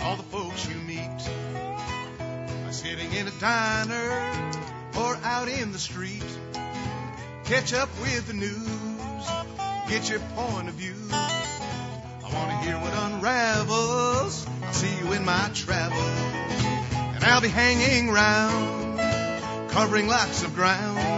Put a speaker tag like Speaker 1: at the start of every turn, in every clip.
Speaker 1: all the folks you meet. Sitting in a diner or out in the street. Catch up with the news, get your point of view. I want to hear what unravels. I'll see you in my travels. And I'll be hanging round, covering lots of ground.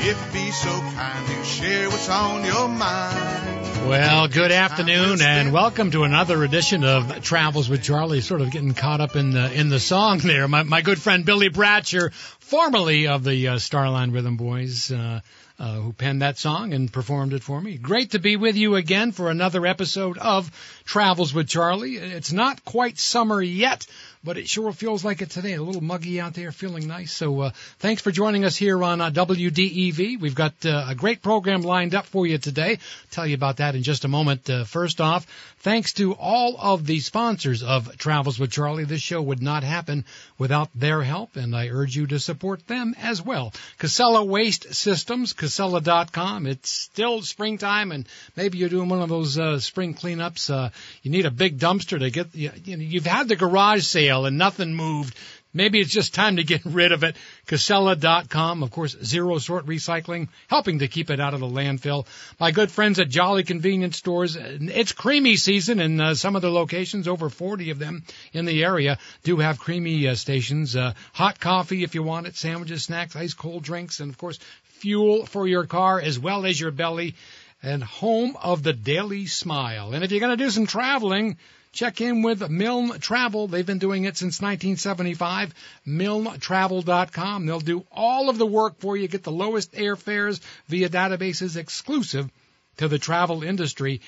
Speaker 1: If be so kind to share what's on your mind.
Speaker 2: Well, good afternoon and welcome to another edition of Travels with Charlie. Sort of getting caught up in the in the song there. My my good friend Billy Bratcher, formerly of the uh, Starline Rhythm Boys, uh, uh, who penned that song and performed it for me. Great to be with you again for another episode of Travels with Charlie. It's not quite summer yet, but it sure feels like it today. A little muggy out there, feeling nice. So uh, thanks for joining us here on uh, WDEV. We've got uh, a great program lined up for you today. I'll tell you about that in just a moment. Uh, first off, thanks to all of the sponsors of Travels with Charlie. This show would not happen without their help, and I urge you to support them as well. Casella Waste Systems, Casella.com. It's still springtime, and maybe you're doing one of those uh, spring cleanups. You need a big dumpster to get. You know, you've had the garage sale and nothing moved. Maybe it's just time to get rid of it. Casella.com, of course, zero sort recycling, helping to keep it out of the landfill. My good friends at Jolly Convenience Stores, it's creamy season and uh, some of the locations, over 40 of them in the area, do have creamy uh, stations. Uh, hot coffee if you want it, sandwiches, snacks, ice cold drinks, and of course, fuel for your car as well as your belly and home of the Daily Smile. And if you're going to do some traveling, check in with Milne Travel. They've been doing it since 1975. MilneTravel.com. They'll do all of the work for you. Get the lowest airfares via databases exclusive to the travel industry.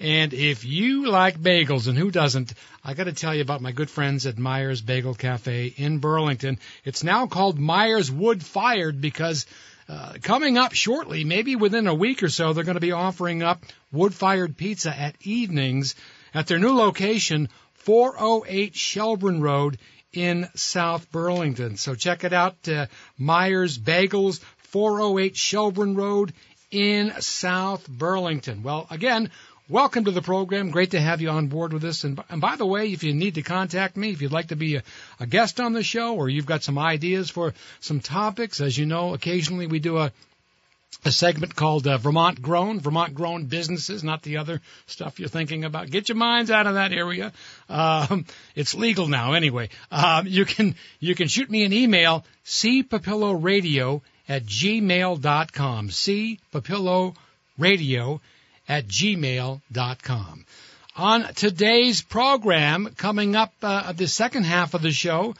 Speaker 2: And if you like bagels, and who doesn't, I got to tell you about my good friends at Myers Bagel Cafe in Burlington. It's now called Myers Wood Fired because uh, coming up shortly, maybe within a week or so, they're going to be offering up wood fired pizza at evenings at their new location, 408 Shelburne Road in South Burlington. So check it out, uh, Myers Bagels, 408 Shelburne Road in South Burlington. Well, again, welcome to the program. Great to have you on board with us. And, and by the way, if you need to contact me, if you'd like to be a, a guest on the show or you've got some ideas for some topics, as you know, occasionally we do a a segment called uh, Vermont Grown, Vermont Grown Businesses, not the other stuff you're thinking about. Get your minds out of that area. Um, it's legal now anyway. Um, you can you can shoot me an email, cpapilloradio at gmail dot gmail.com. cpapilloradio at gmail.com. On today's program, coming up uh, the second half of the show,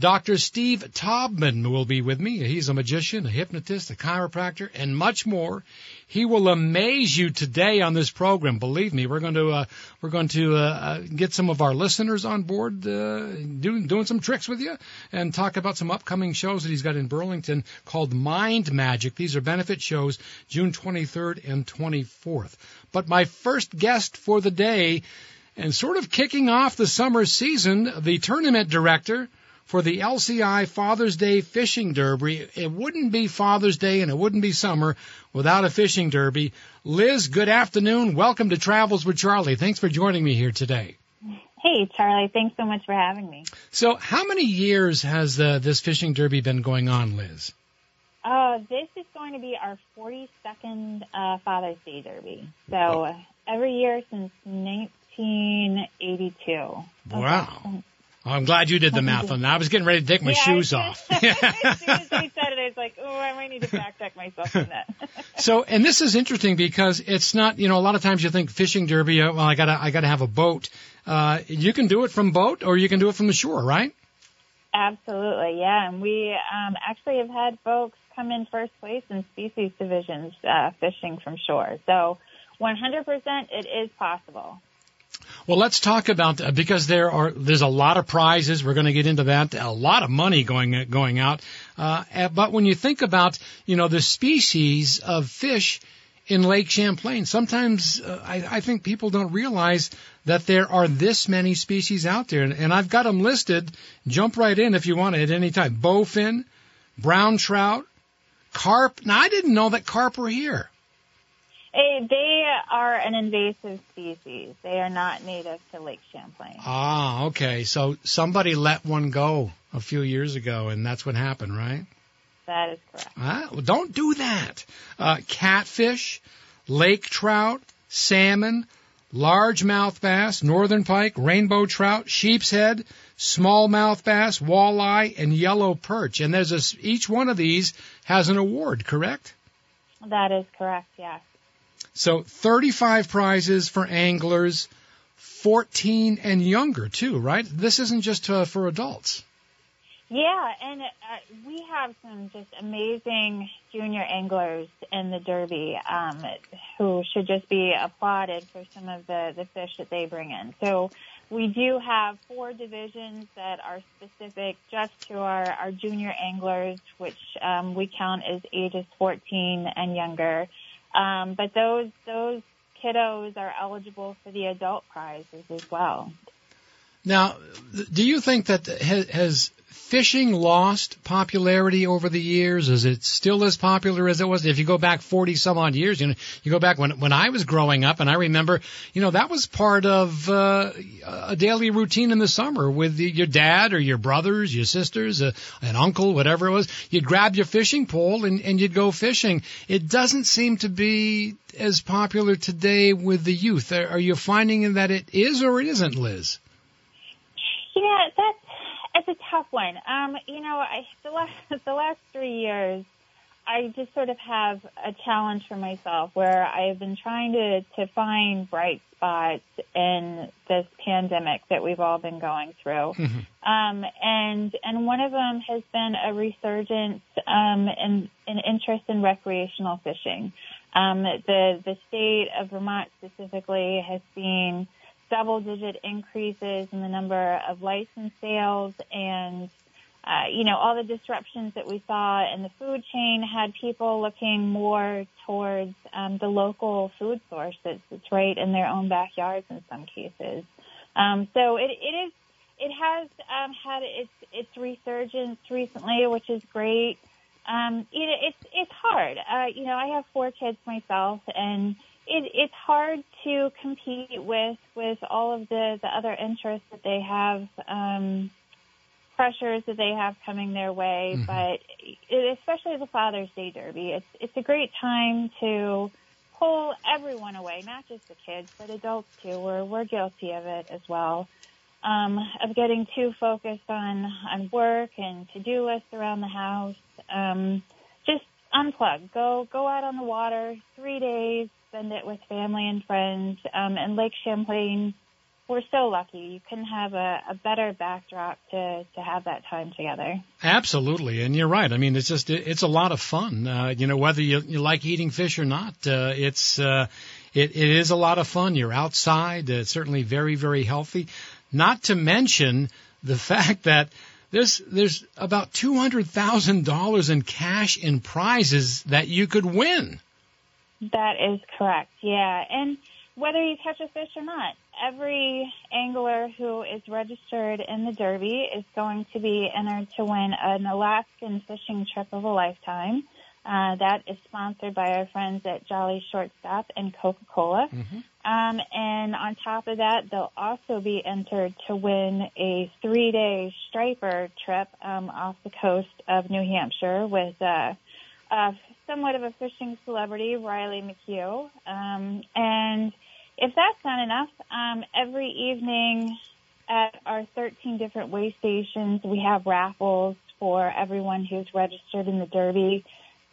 Speaker 2: Dr. Steve Taubman will be with me. He's a magician, a hypnotist, a chiropractor, and much more. He will amaze you today on this program. Believe me, we're going to uh, we're going to uh, uh, get some of our listeners on board, uh, doing doing some tricks with you, and talk about some upcoming shows that he's got in Burlington called Mind Magic. These are benefit shows, June 23rd and 24th. But my first guest for the day, and sort of kicking off the summer season, the tournament director for the LCI Father's Day Fishing Derby. It wouldn't be Father's Day and it wouldn't be summer without a fishing derby. Liz, good afternoon. Welcome to Travels with Charlie. Thanks for joining me here today.
Speaker 3: Hey, Charlie. Thanks so much for having me.
Speaker 2: So, how many years has uh, this fishing derby been going on, Liz?
Speaker 3: Uh, this is going to be our 42nd uh, Father's Day Derby. So, oh. every year since 1982.
Speaker 2: Wow. Oh, I'm glad you did the math on that. I was getting ready to take my
Speaker 3: yeah,
Speaker 2: shoes off.
Speaker 3: as soon as they said it, I was like, oh, I might need to back check myself on that.
Speaker 2: so, and this is interesting because it's not, you know, a lot of times you think fishing derby, uh, well, I gotta, I gotta have a boat. Uh, you can do it from boat or you can do it from the shore, right?
Speaker 3: Absolutely, yeah. And we um, actually have had folks come in first place in species divisions uh, fishing from shore. So 100% it is possible.
Speaker 2: Well, let's talk about uh, because there are there's a lot of prizes. We're going to get into that. A lot of money going going out. Uh, but when you think about you know the species of fish in Lake Champlain, sometimes uh, I, I think people don't realize that there are this many species out there, and, and I've got them listed. Jump right in if you want at any time. Bowfin, brown trout, carp. Now I didn't know that carp were here.
Speaker 3: Eh, They are an invasive species. They are not native to Lake Champlain.
Speaker 2: Ah, okay. So somebody let one go a few years ago, and that's what happened, right?
Speaker 3: That is correct.
Speaker 2: Ah, well, don't do that. Uh, catfish, lake trout, salmon, largemouth bass, northern pike, rainbow trout, sheep's head, smallmouth bass, walleye, and yellow perch. And there's a, each one of these has an award, correct?
Speaker 3: That is correct, yes.
Speaker 2: So 35 prizes for anglers, 14 and younger too, right? This isn't just uh, for adults.
Speaker 3: Yeah, and uh, we have some just amazing junior anglers in the Derby um, who should just be applauded for some of the, the fish that they bring in. So we do have four divisions that are specific just to our, our junior anglers, which um, we count as ages 14 and younger. Um, but those those kiddos are eligible for the adult prizes as well.
Speaker 2: Now, do you think that has fishing lost popularity over the years? Is it still as popular as it was? If you go back 40 some odd years, you know, you go back when, when I was growing up and I remember, you know, that was part of, uh, a daily routine in the summer with the, your dad or your brothers, your sisters, uh, an uncle, whatever it was. You'd grab your fishing pole and, and you'd go fishing. It doesn't seem to be as popular today with the youth. Are, are you finding that it is or it isn't, Liz?
Speaker 3: Yeah, that's it's a tough one. Um, you know, I the last the last three years, I just sort of have a challenge for myself where I have been trying to to find bright spots in this pandemic that we've all been going through. Um, and and one of them has been a resurgence um, in in interest in recreational fishing. Um, the the state of Vermont specifically has seen double digit increases in the number of license sales and uh, you know all the disruptions that we saw in the food chain had people looking more towards um, the local food source that's, that's right in their own backyards in some cases. Um, so it, it is it has um, had its its resurgence recently, which is great. Um, know, it's it's hard. Uh, you know, I have four kids myself, and it, it's hard to compete with with all of the the other interests that they have, um, pressures that they have coming their way.
Speaker 2: Mhm.
Speaker 3: But it, especially the Father's Day Derby, it's it's a great time to pull everyone away, not just the kids, but adults too. We're we're guilty of it as well. Um, of getting too focused on on work and to do lists around the house. Um, just unplug. Go go out on the water. Three days. Spend it with family and friends. Um, and Lake Champlain, we're so lucky. You couldn't have a, a better backdrop to to have that time together.
Speaker 2: Absolutely, and you're right. I mean, it's just it, it's a lot of fun. Uh, you know, whether you, you like eating fish or not, uh, it's uh, it, it is a lot of fun. You're outside. Uh, it's certainly very very healthy. Not to mention the fact that there's there's about two hundred thousand dollars in cash in prizes that you could win.
Speaker 3: That is correct. Yeah, and whether you catch a fish or not, every angler who is registered in the Derby is going to be entered to win an Alaskan fishing trip of a lifetime. Uh, that is sponsored by our friends at Jolly Shortstop and Coca-Cola. Um, and on top of that, they'll also be entered to win a three-day striper trip um, off the coast of New Hampshire with uh, uh, somewhat of a fishing celebrity, Riley McHugh. Um, and if that's not enough, um, every evening at our 13 different way stations, we have raffles for everyone who's registered in the Derby.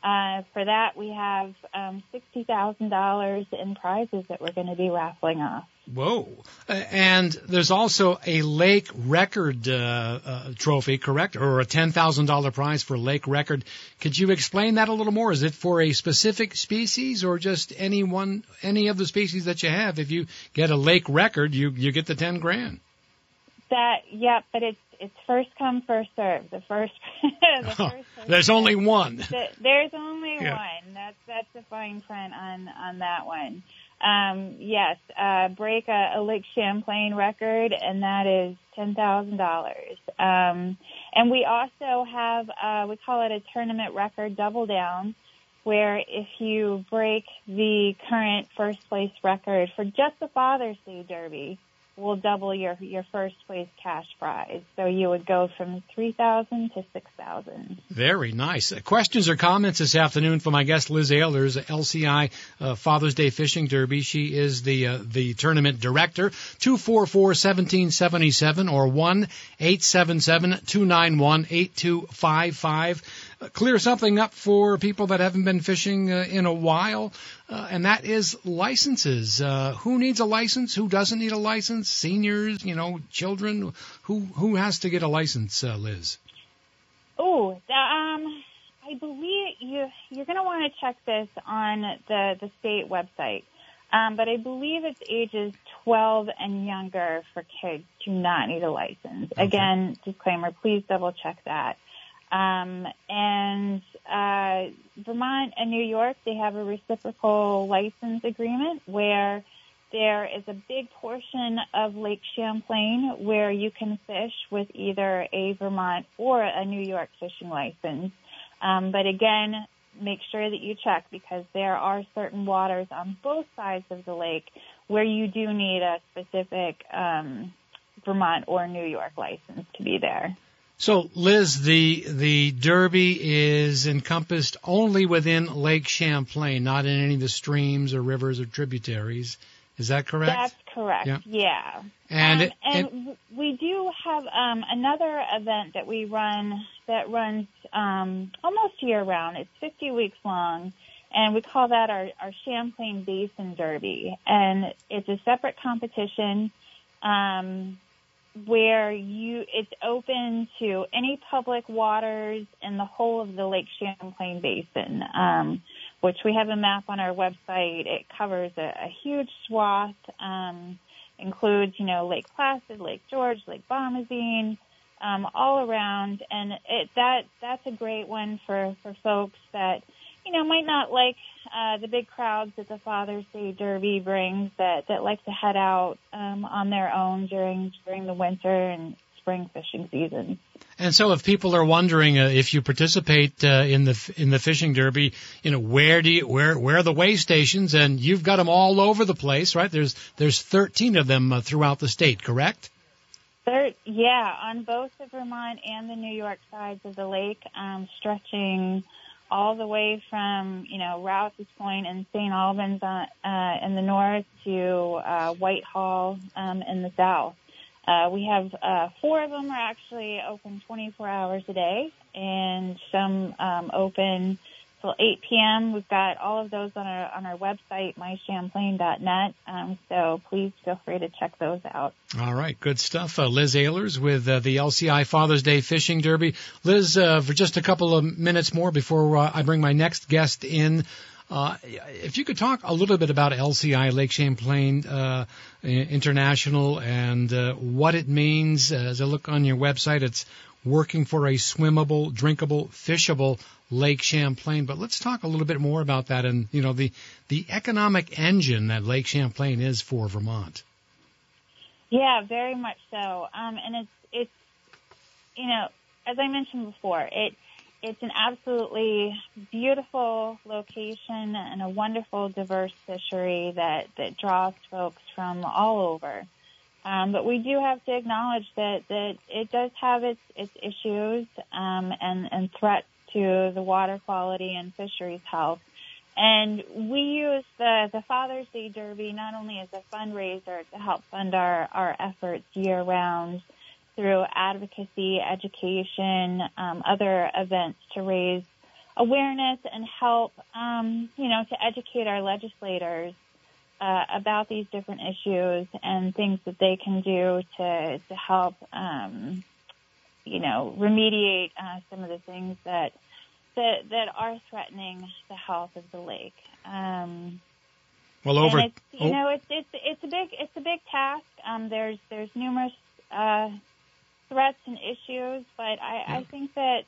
Speaker 3: Uh, for that, we have um, $60,000 in prizes that we're going to be raffling off.
Speaker 2: Whoa. Uh, and there's also a lake record uh, uh, trophy, correct? Or a $10,000 prize for lake record. Could you explain that a little more? Is it for a specific species or just any one, any of the species that you have? If you get a lake record, you, you get the 10 grand.
Speaker 3: That, yeah, but it's, it's first come, first serve. The first, the first
Speaker 2: there's only one.
Speaker 3: The, there's only yeah. one. That's, that's the fine print on, on that one. Um, yes, uh, break a, a Lake Champlain record, and that is ten thousand dollars. Um, and we also have uh, we call it a tournament record double down, where if you break the current first place record for just the Father's Day Derby, will double your your first place cash prize. So you would go from three thousand to six thousand.
Speaker 2: Very nice. Uh, questions or comments this afternoon for my guest Liz Ehlers, LCI uh, Father's Day Fishing Derby. She is the uh, the tournament director. Two four four seventeen seventy seven or one eight seven seven two nine one eight two five five clear something up for people that haven't been fishing uh, in a while, uh, and that is licenses. Uh, who needs a license? Who doesn't need a license? Seniors, you know, children. Who who has to get a license, uh, Liz?
Speaker 3: Oh, um, I believe you you're going to want to check this on the the state website. Um, but I believe it's ages 12 and younger for kids do not need a license. Okay. Again, disclaimer, please double check that. Um, and uh, Vermont and New York, they have a reciprocal license agreement where there is a big portion of Lake Champlain where you can fish with either a Vermont or a New York fishing license. Um, but again, make sure that you check because there are certain waters on both sides of the lake where you do need a specific um, Vermont or New York license to be there.
Speaker 2: So, Liz, the the Derby is encompassed only within Lake Champlain, not in any of the streams or rivers or tributaries. Is that correct?
Speaker 3: That's correct. Yeah. yeah.
Speaker 2: And,
Speaker 3: um, and we do have um, another event that we run that runs um, almost year round. It's 50 weeks long, and we call that our, our Champlain Basin Derby. And it's a separate competition. Um, where you it's open to any public waters in the whole of the Lake Champlain Basin, um, which we have a map on our website. It covers a, a huge swath, um, includes you know Lake Placid, Lake George, Lake Bomoseen, um, all around, and it, that that's a great one for for folks that you know might not like uh, the big crowds that the Father's Day Derby brings that, that like to head out um, on their own during during the winter and spring fishing season.
Speaker 2: And so, if people are wondering uh, if you participate uh, in the in the fishing derby, you know where do you where where are the weigh stations? And you've got them all over the place, right? There's there's 13 of them uh, throughout the state, correct?
Speaker 3: There, yeah, on both the Vermont and the New York sides of the lake, um, stretching all the way from, you know, Rouse's Point and St. Albans uh, uh, in the north to uh, Whitehall um, in the south. Uh, we have uh, four of them are actually open 24 hours a day, and some um, open till 8 p.m. We've got all of those on our on our website, mychamplain.net. Um, so please feel free to check those out.
Speaker 2: All right, good stuff. Uh, Liz Ehlers with uh, the LCI Father's Day Fishing Derby. Liz, uh, for just a couple of minutes more before uh, I bring my next guest in. Uh, if you could talk a little bit about LCI Lake Champlain uh, International and what it means. As I look on your website, it's working for a swimmable, drinkable, fishable Lake Champlain. But let's talk a little bit more about that and, you know, the, the economic engine that Lake Champlain is for Vermont.
Speaker 3: Yeah, very much so. Um, and it's, it's, you know, as I mentioned before, it, it's an absolutely beautiful location and a wonderful diverse fishery that, that draws folks from all over. Um, but we do have to acknowledge that, that it does have its, its issues um, and, and threats to the water quality and fisheries health. And we use the, the Father's Day Derby not only as a fundraiser to help fund our, our efforts year round through advocacy, education, um, other events to raise awareness and help, um, you know, to educate our legislators uh, about these different issues and things that they can do to to help, um, you know, remediate uh, some of the things that that that are threatening the health of the lake. Um,
Speaker 2: well, over
Speaker 3: it's, you oh. know, it's it's it's a big it's a big task. Um, there's there's numerous uh, threats and issues, but I, yeah. I think that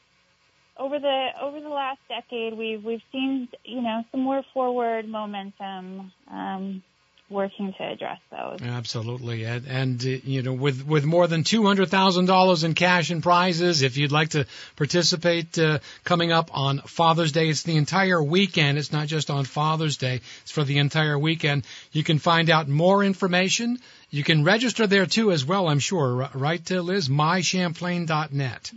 Speaker 3: over the over the last decade, we've we've seen you know some more forward momentum. Um, working to address those.
Speaker 2: Absolutely, and, and uh, you know, with with more than two hundred thousand dollars in cash and prizes, if you'd like to participate, uh, coming up on Father's Day, it's the entire weekend. It's not just on Father's Day; it's for the entire weekend. You can find out more information. You can register there too, as well. I'm sure, right, uh, Liz? MyChamplain.net.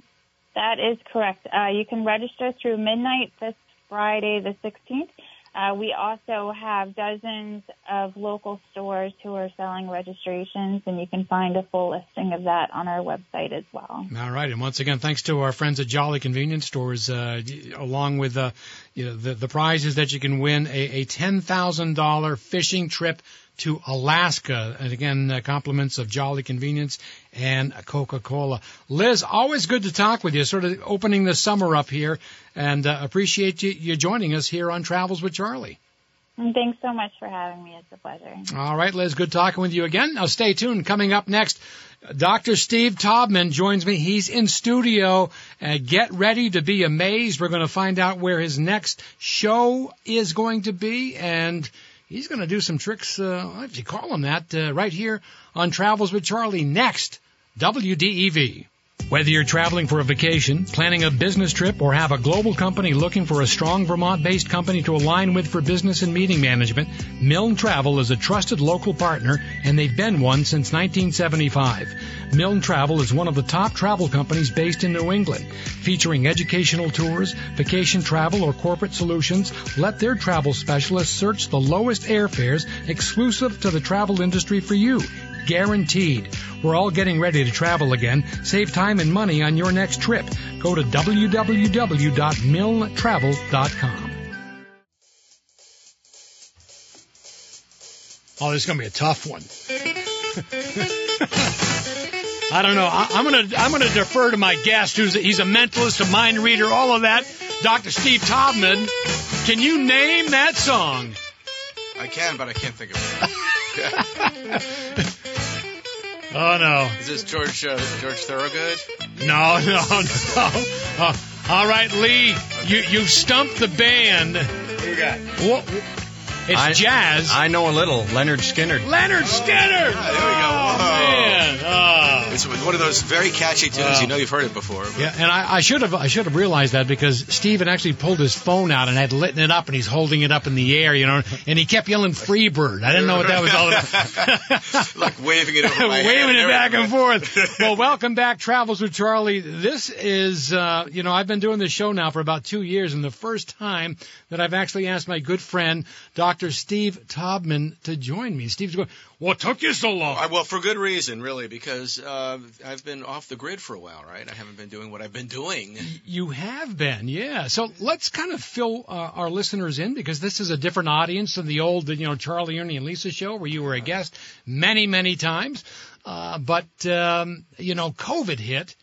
Speaker 3: That is correct. Uh, you can register through midnight this Friday, the 16th. Uh, we also have dozens of local stores who are selling registrations, and you can find a full listing of that on our website as well.
Speaker 2: All right, and once again, thanks to our friends at Jolly Convenience Stores, uh, along with uh, you know, the, the prizes that you can win a, a $10,000 fishing trip to Alaska. And again, uh, compliments of Jolly Convenience and Coca-Cola. Liz, always good to talk with you, sort of opening the summer up here, and uh, appreciate you, you joining us here on Travels with Charlie.
Speaker 3: Thanks so much for having me. It's a pleasure.
Speaker 2: All right, Liz, good talking with you again. Now stay tuned. Coming up next, Dr. Steve Taubman joins me. He's in studio. Uh, get ready to be amazed. We're going to find out where his next show is going to be and he's going to do some tricks, uh, if you call them that, uh, right here on Travels with Charlie next, WDEV. Whether you're traveling for a vacation, planning a business trip, or have a global company looking for a strong Vermont-based company to align with for business and meeting management, Milne Travel is a trusted local partner and they've been one since 1975. Milne Travel is one of the top travel companies based in New England. Featuring educational tours, vacation travel, or corporate solutions, let their travel specialists search the lowest airfares exclusive to the travel industry for you guaranteed. We're all getting ready to travel again. Save time and money on your next trip. Go to www.milnetravel.com. Oh, this is going to be a tough one. I don't know. I, am gonna I'm gonna defer to my guest, who's a, he's a mentalist, a mind reader, all of that. Dr. Steve Taubman. Can you name that song?
Speaker 4: I can, but I can't think of
Speaker 2: it. Oh no!
Speaker 4: Is this George uh, George Thorogood?
Speaker 2: No, no, no. Uh, all right, Lee, you you stumped the band.
Speaker 4: What you got?
Speaker 2: What? It's I, jazz.
Speaker 5: I know a little. Lynyrd Skynyrd.
Speaker 2: Lynyrd Skynyrd.
Speaker 4: Oh, there we go.
Speaker 2: Oh, man.
Speaker 4: Oh. It's one of those very catchy tunes. you know you've heard it before. But.
Speaker 2: Yeah, and I, I, should have I should have realized that because Steven actually pulled his phone out and had lit it up and he's holding it up in the air, you know, and he kept yelling "Freebird." I didn't know what that was all
Speaker 4: about. like waving it over my
Speaker 2: waving it back and forth. well, welcome back, Travels with Charlie. This is uh, you know I've been doing this show now for about two years, and the first time that I've actually asked my good friend Dr. Steve Taubman to join me. Steve's going, what took you so long?
Speaker 4: Uh, well, for good reason, really, because uh, I've been off the grid for a while, right? I haven't been doing what I've been doing.
Speaker 2: You have been, yeah. So let's kind of fill uh, our listeners in because this is a different audience than the old, you know, Charlie, Ernie, and Lisa show where you were a guest many, many times. Uh, but um, you know, COVID hit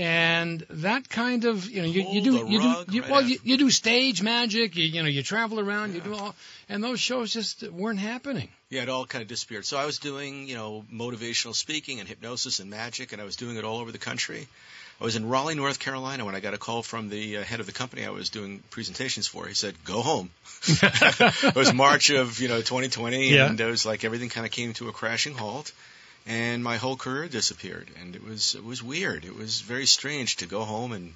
Speaker 2: and that kind of you know you, you do you do you, right well you, you, do stage magic you, you know you travel around yeah. you do all and those shows just weren't happening.
Speaker 4: Yeah it all kind of disappeared. So i was doing you know motivational speaking and hypnosis and magic and i was doing it all over the country. I was in raleigh north carolina when i got a call from the uh, head of the company i was doing presentations for. He said go home. It was march of you know 2020 yeah. and it was like everything kind of came to a crashing halt and my whole career disappeared. And it was it was weird. It was very strange to go home and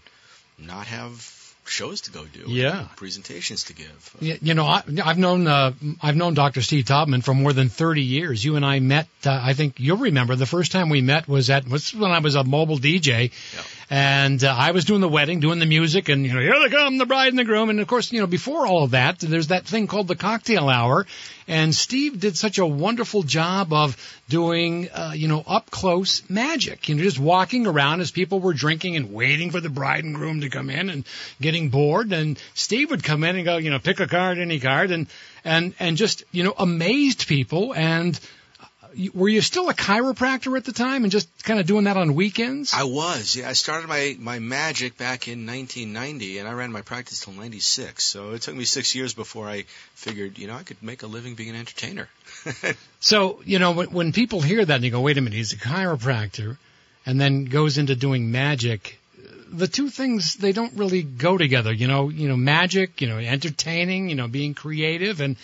Speaker 4: not have shows to go do.
Speaker 2: Yeah,
Speaker 4: presentations to give.
Speaker 2: Yeah, you know, I, have known uh, I've known Dr. Steve Taubman for more than 30 years. You and I met. Uh, I think you'll remember the first time we met was at was when I was a mobile DJ.
Speaker 4: Yeah
Speaker 2: And uh, I was doing the wedding, doing the music, and you know, here they come, the bride and the groom. And of course, you know, before all of that, there's that thing called the cocktail hour. And Steve did such a wonderful job of doing, uh, you know, up close magic. You know, just walking around as people were drinking and waiting for the bride and groom to come in and getting bored. And Steve would come in and go, you know, pick a card, any card, and and and just you know amazed people and were you still a chiropractor at the time and just kind of doing that on weekends?
Speaker 4: I was. Yeah, I started my my magic back in 1990, and I ran my practice till '96. So it took me six years before I figured, you know, I could make a living being an entertainer.
Speaker 2: so you know, when, when people hear that and you go, "Wait a minute, he's a chiropractor," and then goes into doing magic. The two things they don't really go together, you know. You know, magic, you know, entertaining, you know, being creative, and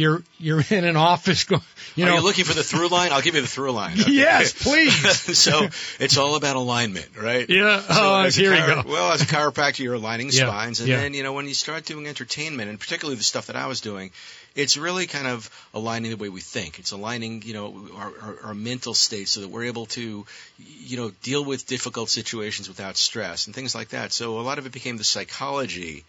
Speaker 2: you're you're in an office. Go, you know,
Speaker 4: Are you looking for the through line? I'll give you the through line.
Speaker 2: Okay. Yes, please.
Speaker 4: so it's all about alignment, right?
Speaker 2: Yeah.
Speaker 4: So
Speaker 2: oh, here
Speaker 4: chiro-
Speaker 2: you go.
Speaker 4: Well, as a chiropractor, you're aligning
Speaker 2: Yeah,
Speaker 4: spines, and
Speaker 2: yeah.
Speaker 4: then you know when you start doing entertainment, and particularly the stuff that I was doing, it's really kind of aligning the way we think. It's aligning, you know, our, our, our mental state so that we're able to, you know, deal with difficult situations without stress and things like that. So a lot of it became the psychology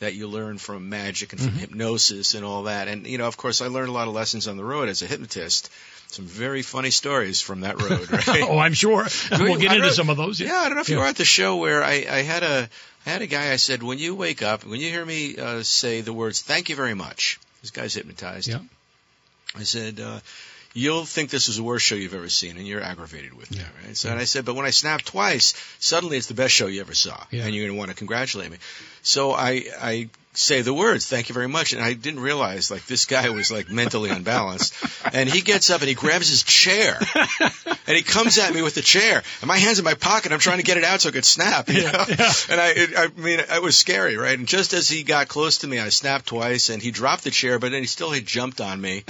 Speaker 4: that you learn from magic and from
Speaker 2: Mm-hmm.
Speaker 4: hypnosis and all that. And you know, of course, I learned a lot of lessons on the road as a hypnotist. Some very funny stories from that road, right?
Speaker 2: oh, I'm sure. we'll get
Speaker 4: I
Speaker 2: into some of those.
Speaker 4: Yeah, I don't know if you
Speaker 2: Yeah.
Speaker 4: were at the show where I, I had a I had a guy. I said, when you wake up, when you hear me uh, say the words "Thank you very much," this guy's hypnotized.
Speaker 2: Yeah.
Speaker 4: I said, uh, you'll think this is the worst show you've ever seen, and you're aggravated with me, right? So, and I said, but when I snap twice, suddenly it's the best show you ever saw,
Speaker 2: Yeah.
Speaker 4: and you're going to want to congratulate me. So I, I say the words, thank you very much, and I didn't realize like this guy was like mentally unbalanced, and he gets up and he grabs his chair, and he comes at me with the chair, and my hands in my pocket, I'm trying to get it out so it could snap, you know? and I, it, I mean, it was scary, right? And just as he got close to me, I snapped twice, and he dropped the chair, but then he still had jumped on me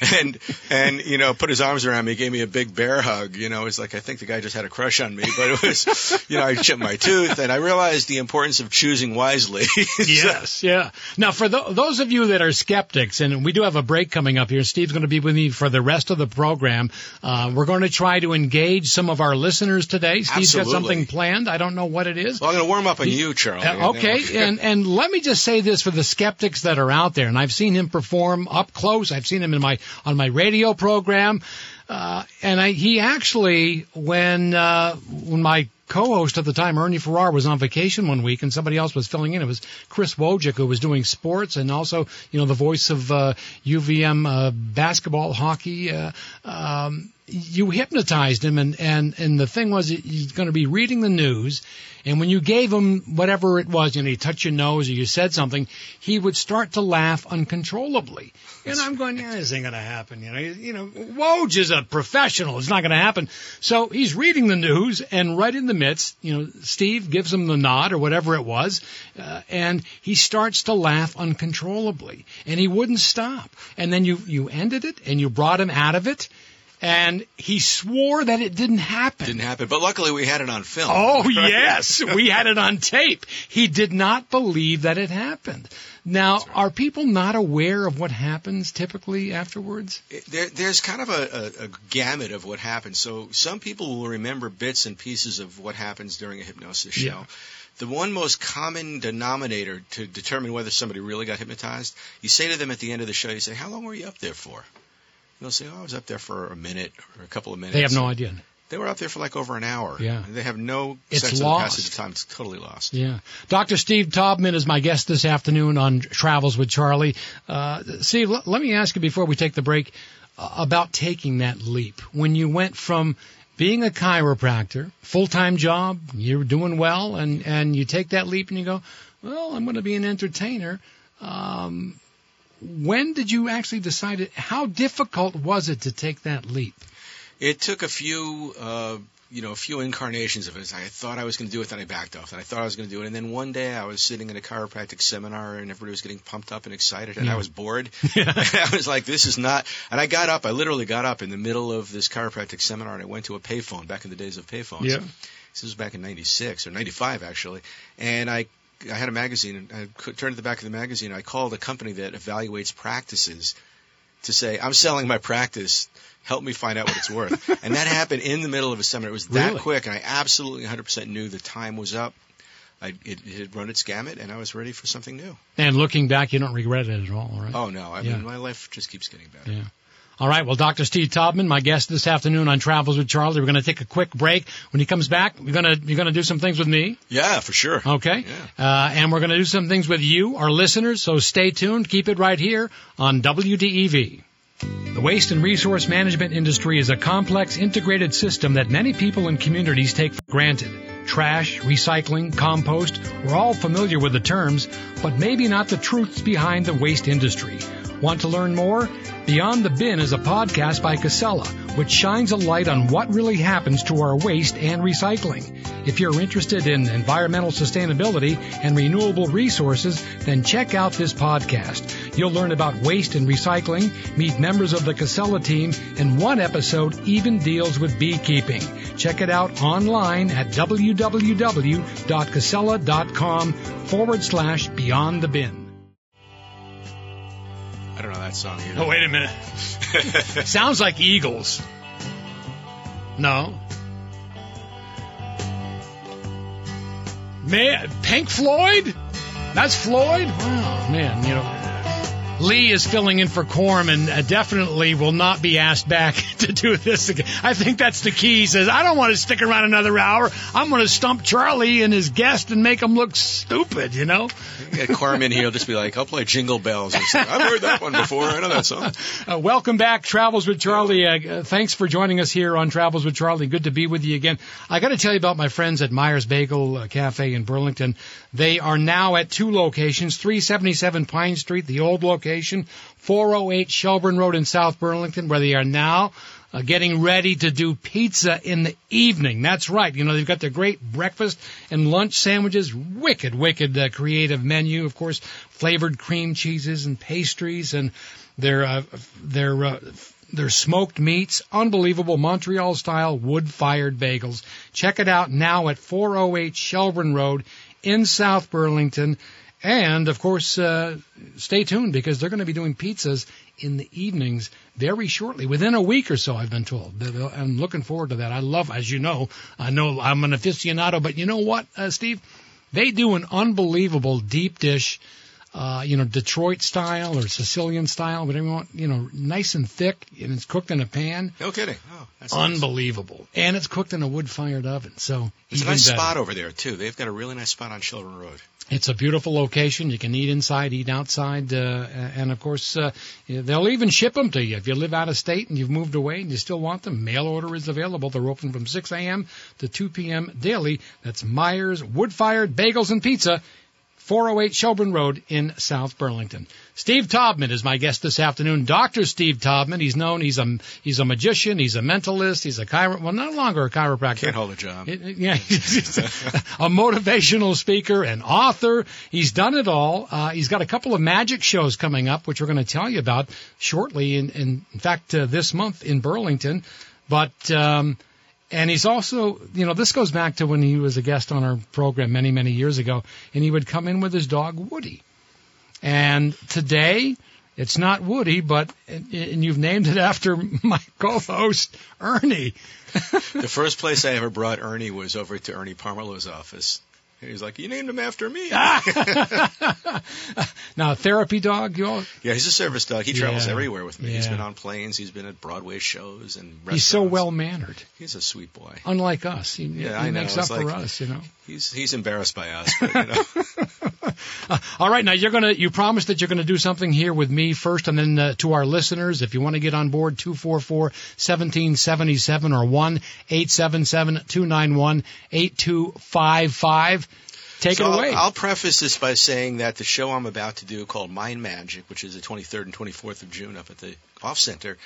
Speaker 4: and and you know put his arms around me, gave me a big bear hug. You know, it's like I think the guy just had a crush on me, but it was you know I chipped my tooth, and I realized the importance of choosing wisely.
Speaker 2: Yes, yeah. Now, for tho- those of you that are skeptics, and we do have a break coming up here, Steve's going to be with me for the rest of the program. Uh, we're going to try to engage some of our listeners today. Steve's got something planned. I don't know what it is.
Speaker 4: well, I'm going to warm up on you, Charlie.
Speaker 2: Uh, okay, and and let me just say this for the skeptics that are out there, and I've seen him perform up close. I've seen him in my on my radio program, uh, and I, he actually when uh, when my co-host at the time, Ernie Farrar, was on vacation one week, and somebody else was filling in. It was Chris Wojcik who was doing sports, and also you know the voice of uh, UVM uh, basketball, hockey. Uh, um, you hypnotized him, and and and the thing was, he's going to be reading the news, and when you gave him whatever it was, you know, you touch your nose or you said something, he would start to laugh uncontrollably. And I'm going, yeah, this ain't going to happen. You know, you know, Woj is a professional. It's not going to happen. So he's reading the news, and right in the midst, you know, Steve gives him the nod or whatever it was, uh, and he starts to laugh uncontrollably, and he wouldn't stop. And then you you ended it, and you brought him out of it. And he swore that it didn't happen.
Speaker 4: Didn't happen, but luckily we had it on film.
Speaker 2: Oh, yes. we had it on tape. He did not believe that it happened. Now, are people not aware of what happens typically afterwards?
Speaker 4: there, there's kind of a, a, a gamut of what happens. So some people will remember bits and pieces of what happens during a hypnosis show.
Speaker 2: Yeah.
Speaker 4: The one most common denominator to determine whether somebody really got hypnotized, you say to them at the end of the show, you say, "How long were you up there for?" They'll say, "Oh, I was up there for a minute or a couple of minutes."
Speaker 2: They have no idea.
Speaker 4: They were up there for like over an hour.
Speaker 2: Yeah.
Speaker 4: They have no
Speaker 2: It's
Speaker 4: sense of the
Speaker 2: lost.
Speaker 4: passage of time. It's totally lost.
Speaker 2: Yeah. Dr. Steve Taubman is my guest this afternoon on Travels with Charlie. Uh, Steve, l- let me ask you before we take the break uh, about taking that leap. When you went from being a chiropractor, full-time job, you're doing well, and, and you take that leap and you go, well, I'm going to be an entertainer. Um, when did you actually decide it? How difficult was it to take that leap?
Speaker 4: It took a few, uh, you know, a few incarnations of it. I thought I was going to do it, then I backed off. And I thought I was going to do it, and then one day I was sitting in a chiropractic seminar, and everybody was getting pumped up and excited, and
Speaker 2: Yeah.
Speaker 4: I was bored. I was like, "This is not." And I got up. I literally got up in the middle of this chiropractic seminar, and I went to a payphone back in the days of payphones.
Speaker 2: Yeah.
Speaker 4: This was back in '96 or '95 actually, and I. I had a magazine, and I turned to the back of the magazine. I called a company that evaluates practices to say, "I'm selling my practice. Help me find out what it's worth." and that happened in the middle of a seminar. It was that
Speaker 2: Really?
Speaker 4: quick, and I absolutely 100% knew the time was up. I, it, it had run its gamut, and I was ready for something new.
Speaker 2: And looking back, you don't regret it at all, right?
Speaker 4: Oh no! I
Speaker 2: Yeah.
Speaker 4: mean, my life just keeps getting better.
Speaker 2: Yeah. All right. Well, Dr. Steve Taubman, my guest this afternoon on Travels with Charlie. We're going to take a quick break. When he comes back, we're going to you're going to do some things with me,
Speaker 4: Yeah, for sure.
Speaker 2: okay?
Speaker 4: Yeah.
Speaker 2: Uh, and we're going to do some things with you, our listeners. So stay tuned. Keep it right here on WDEV. The waste and resource management industry is a complex, integrated system that many people and communities take for granted. Trash, recycling, compost, we're all familiar with the terms, but maybe not the truths behind the waste industry. Want to learn more? Beyond the Bin is a podcast by Casella, which shines a light on what really happens to our waste and recycling. If you're interested in environmental sustainability and renewable resources, then check out this podcast. You'll learn about waste and recycling, meet members of the Casella team, and one episode even deals with beekeeping. Check it out online at www.casella.com forward slash beyond the bin.
Speaker 4: I don't know that song either.
Speaker 2: Oh, wait a minute. Sounds like Eagles. No. Man, Pink Floyd? That's Floyd? Wow, man, you know. Lee is filling in for Corm and uh, definitely will not be asked back to do this again. I think that's the key. He says, I don't want to stick around another hour. I'm going to stump Charlie and his guest and make him look stupid, you know?
Speaker 4: Get Carmen here, he'll just be like, "I'll play Jingle Bells." Or. I've heard that one before. I know that song.
Speaker 2: Uh, welcome back, Travels with Charlie. Uh, uh, thanks for joining us here on Travels with Charlie. Good to be with you again. I got to tell you about my friends at Myers Bagel uh, Cafe in Burlington. They are now at two locations: 377 Pine Street, the old location, 408 Shelburne Road in South Burlington, where they are now. Uh, getting ready to do pizza in the evening. That's right. You know, they've got their great breakfast and lunch sandwiches. Wicked, wicked uh, creative menu. Of course, flavored cream cheeses and pastries and their uh, their uh, their smoked meats, unbelievable Montreal style wood fired bagels. Check it out now at 408 Shelburne Road in South Burlington. And of course, uh, stay tuned because they're going to be doing pizzas in the evenings very shortly, within a week or so. I've been told. I'm looking forward to that. I love, as you know, I know I'm an aficionado, but you know what, uh, Steve? They do an unbelievable deep dish uh, you know, Detroit style or Sicilian style, whatever you want, you know, nice and thick, and it's cooked in a pan.
Speaker 4: No kidding. Oh, that's nice.
Speaker 2: Unbelievable. And it's cooked in a wood-fired oven, so
Speaker 4: There's a nice
Speaker 2: better.
Speaker 4: spot over there too. They've got a really nice spot on Shelburne Road.
Speaker 2: It's a beautiful location. You can eat inside, eat outside, uh, and of course, uh, they'll even ship them to you. If you live out of state and you've moved away and you still want them, mail order is available. They're open from 6 a.m. to 2 p.m. daily. That's Myers Wood-Fired Bagels and Pizza. 408 Shelburne Road in South Burlington. Steve Taubman is my guest this afternoon. Dr. Steve Taubman. He's known, he's a, he's a magician, he's a mentalist, he's a chiro, well, no longer a chiropractor.
Speaker 4: Can't hold a job.
Speaker 2: It- it- yeah, he's a, a motivational speaker, an author. He's done it all. Uh, he's got a couple of magic shows coming up, which we're going to tell you about shortly. In, in, in fact, uh, this month in Burlington. But um, and he's also, you know, this goes back to when he was a guest on our program many, many years ago, and he would come in with his dog Woody. And today, it's not Woody, but and you've named it after my co-host Ernie.
Speaker 4: The first place I ever brought Ernie was over to Ernie Parmalo's office. He was like, "You named him after me."
Speaker 2: now, therapy dog, you all,
Speaker 4: Yeah, he's a service dog. He travels
Speaker 2: Yeah.
Speaker 4: everywhere with me. He's been on planes. He's been at Broadway shows and restaurants.
Speaker 2: he's so well mannered,
Speaker 4: He's a sweet boy.
Speaker 2: unlike us. He,
Speaker 4: Yeah,
Speaker 2: he
Speaker 4: I know.
Speaker 2: makes up
Speaker 4: It's
Speaker 2: for
Speaker 4: like-
Speaker 2: us, you know.
Speaker 4: He's he's embarrassed by us, but you know.
Speaker 2: All right, now you're gonna you promised that you're gonna do something here with me first, and then uh, to our listeners, if you want to get on board, two four four seventeen seventy seven or one eight seven seven two nine one eight two five five. Take
Speaker 4: so
Speaker 2: it
Speaker 4: I'll-
Speaker 2: away.
Speaker 4: I'll, preface this by saying that the show I'm about to do, called Mind Magic, which is the 23rd and 24th of June up at the Off Center,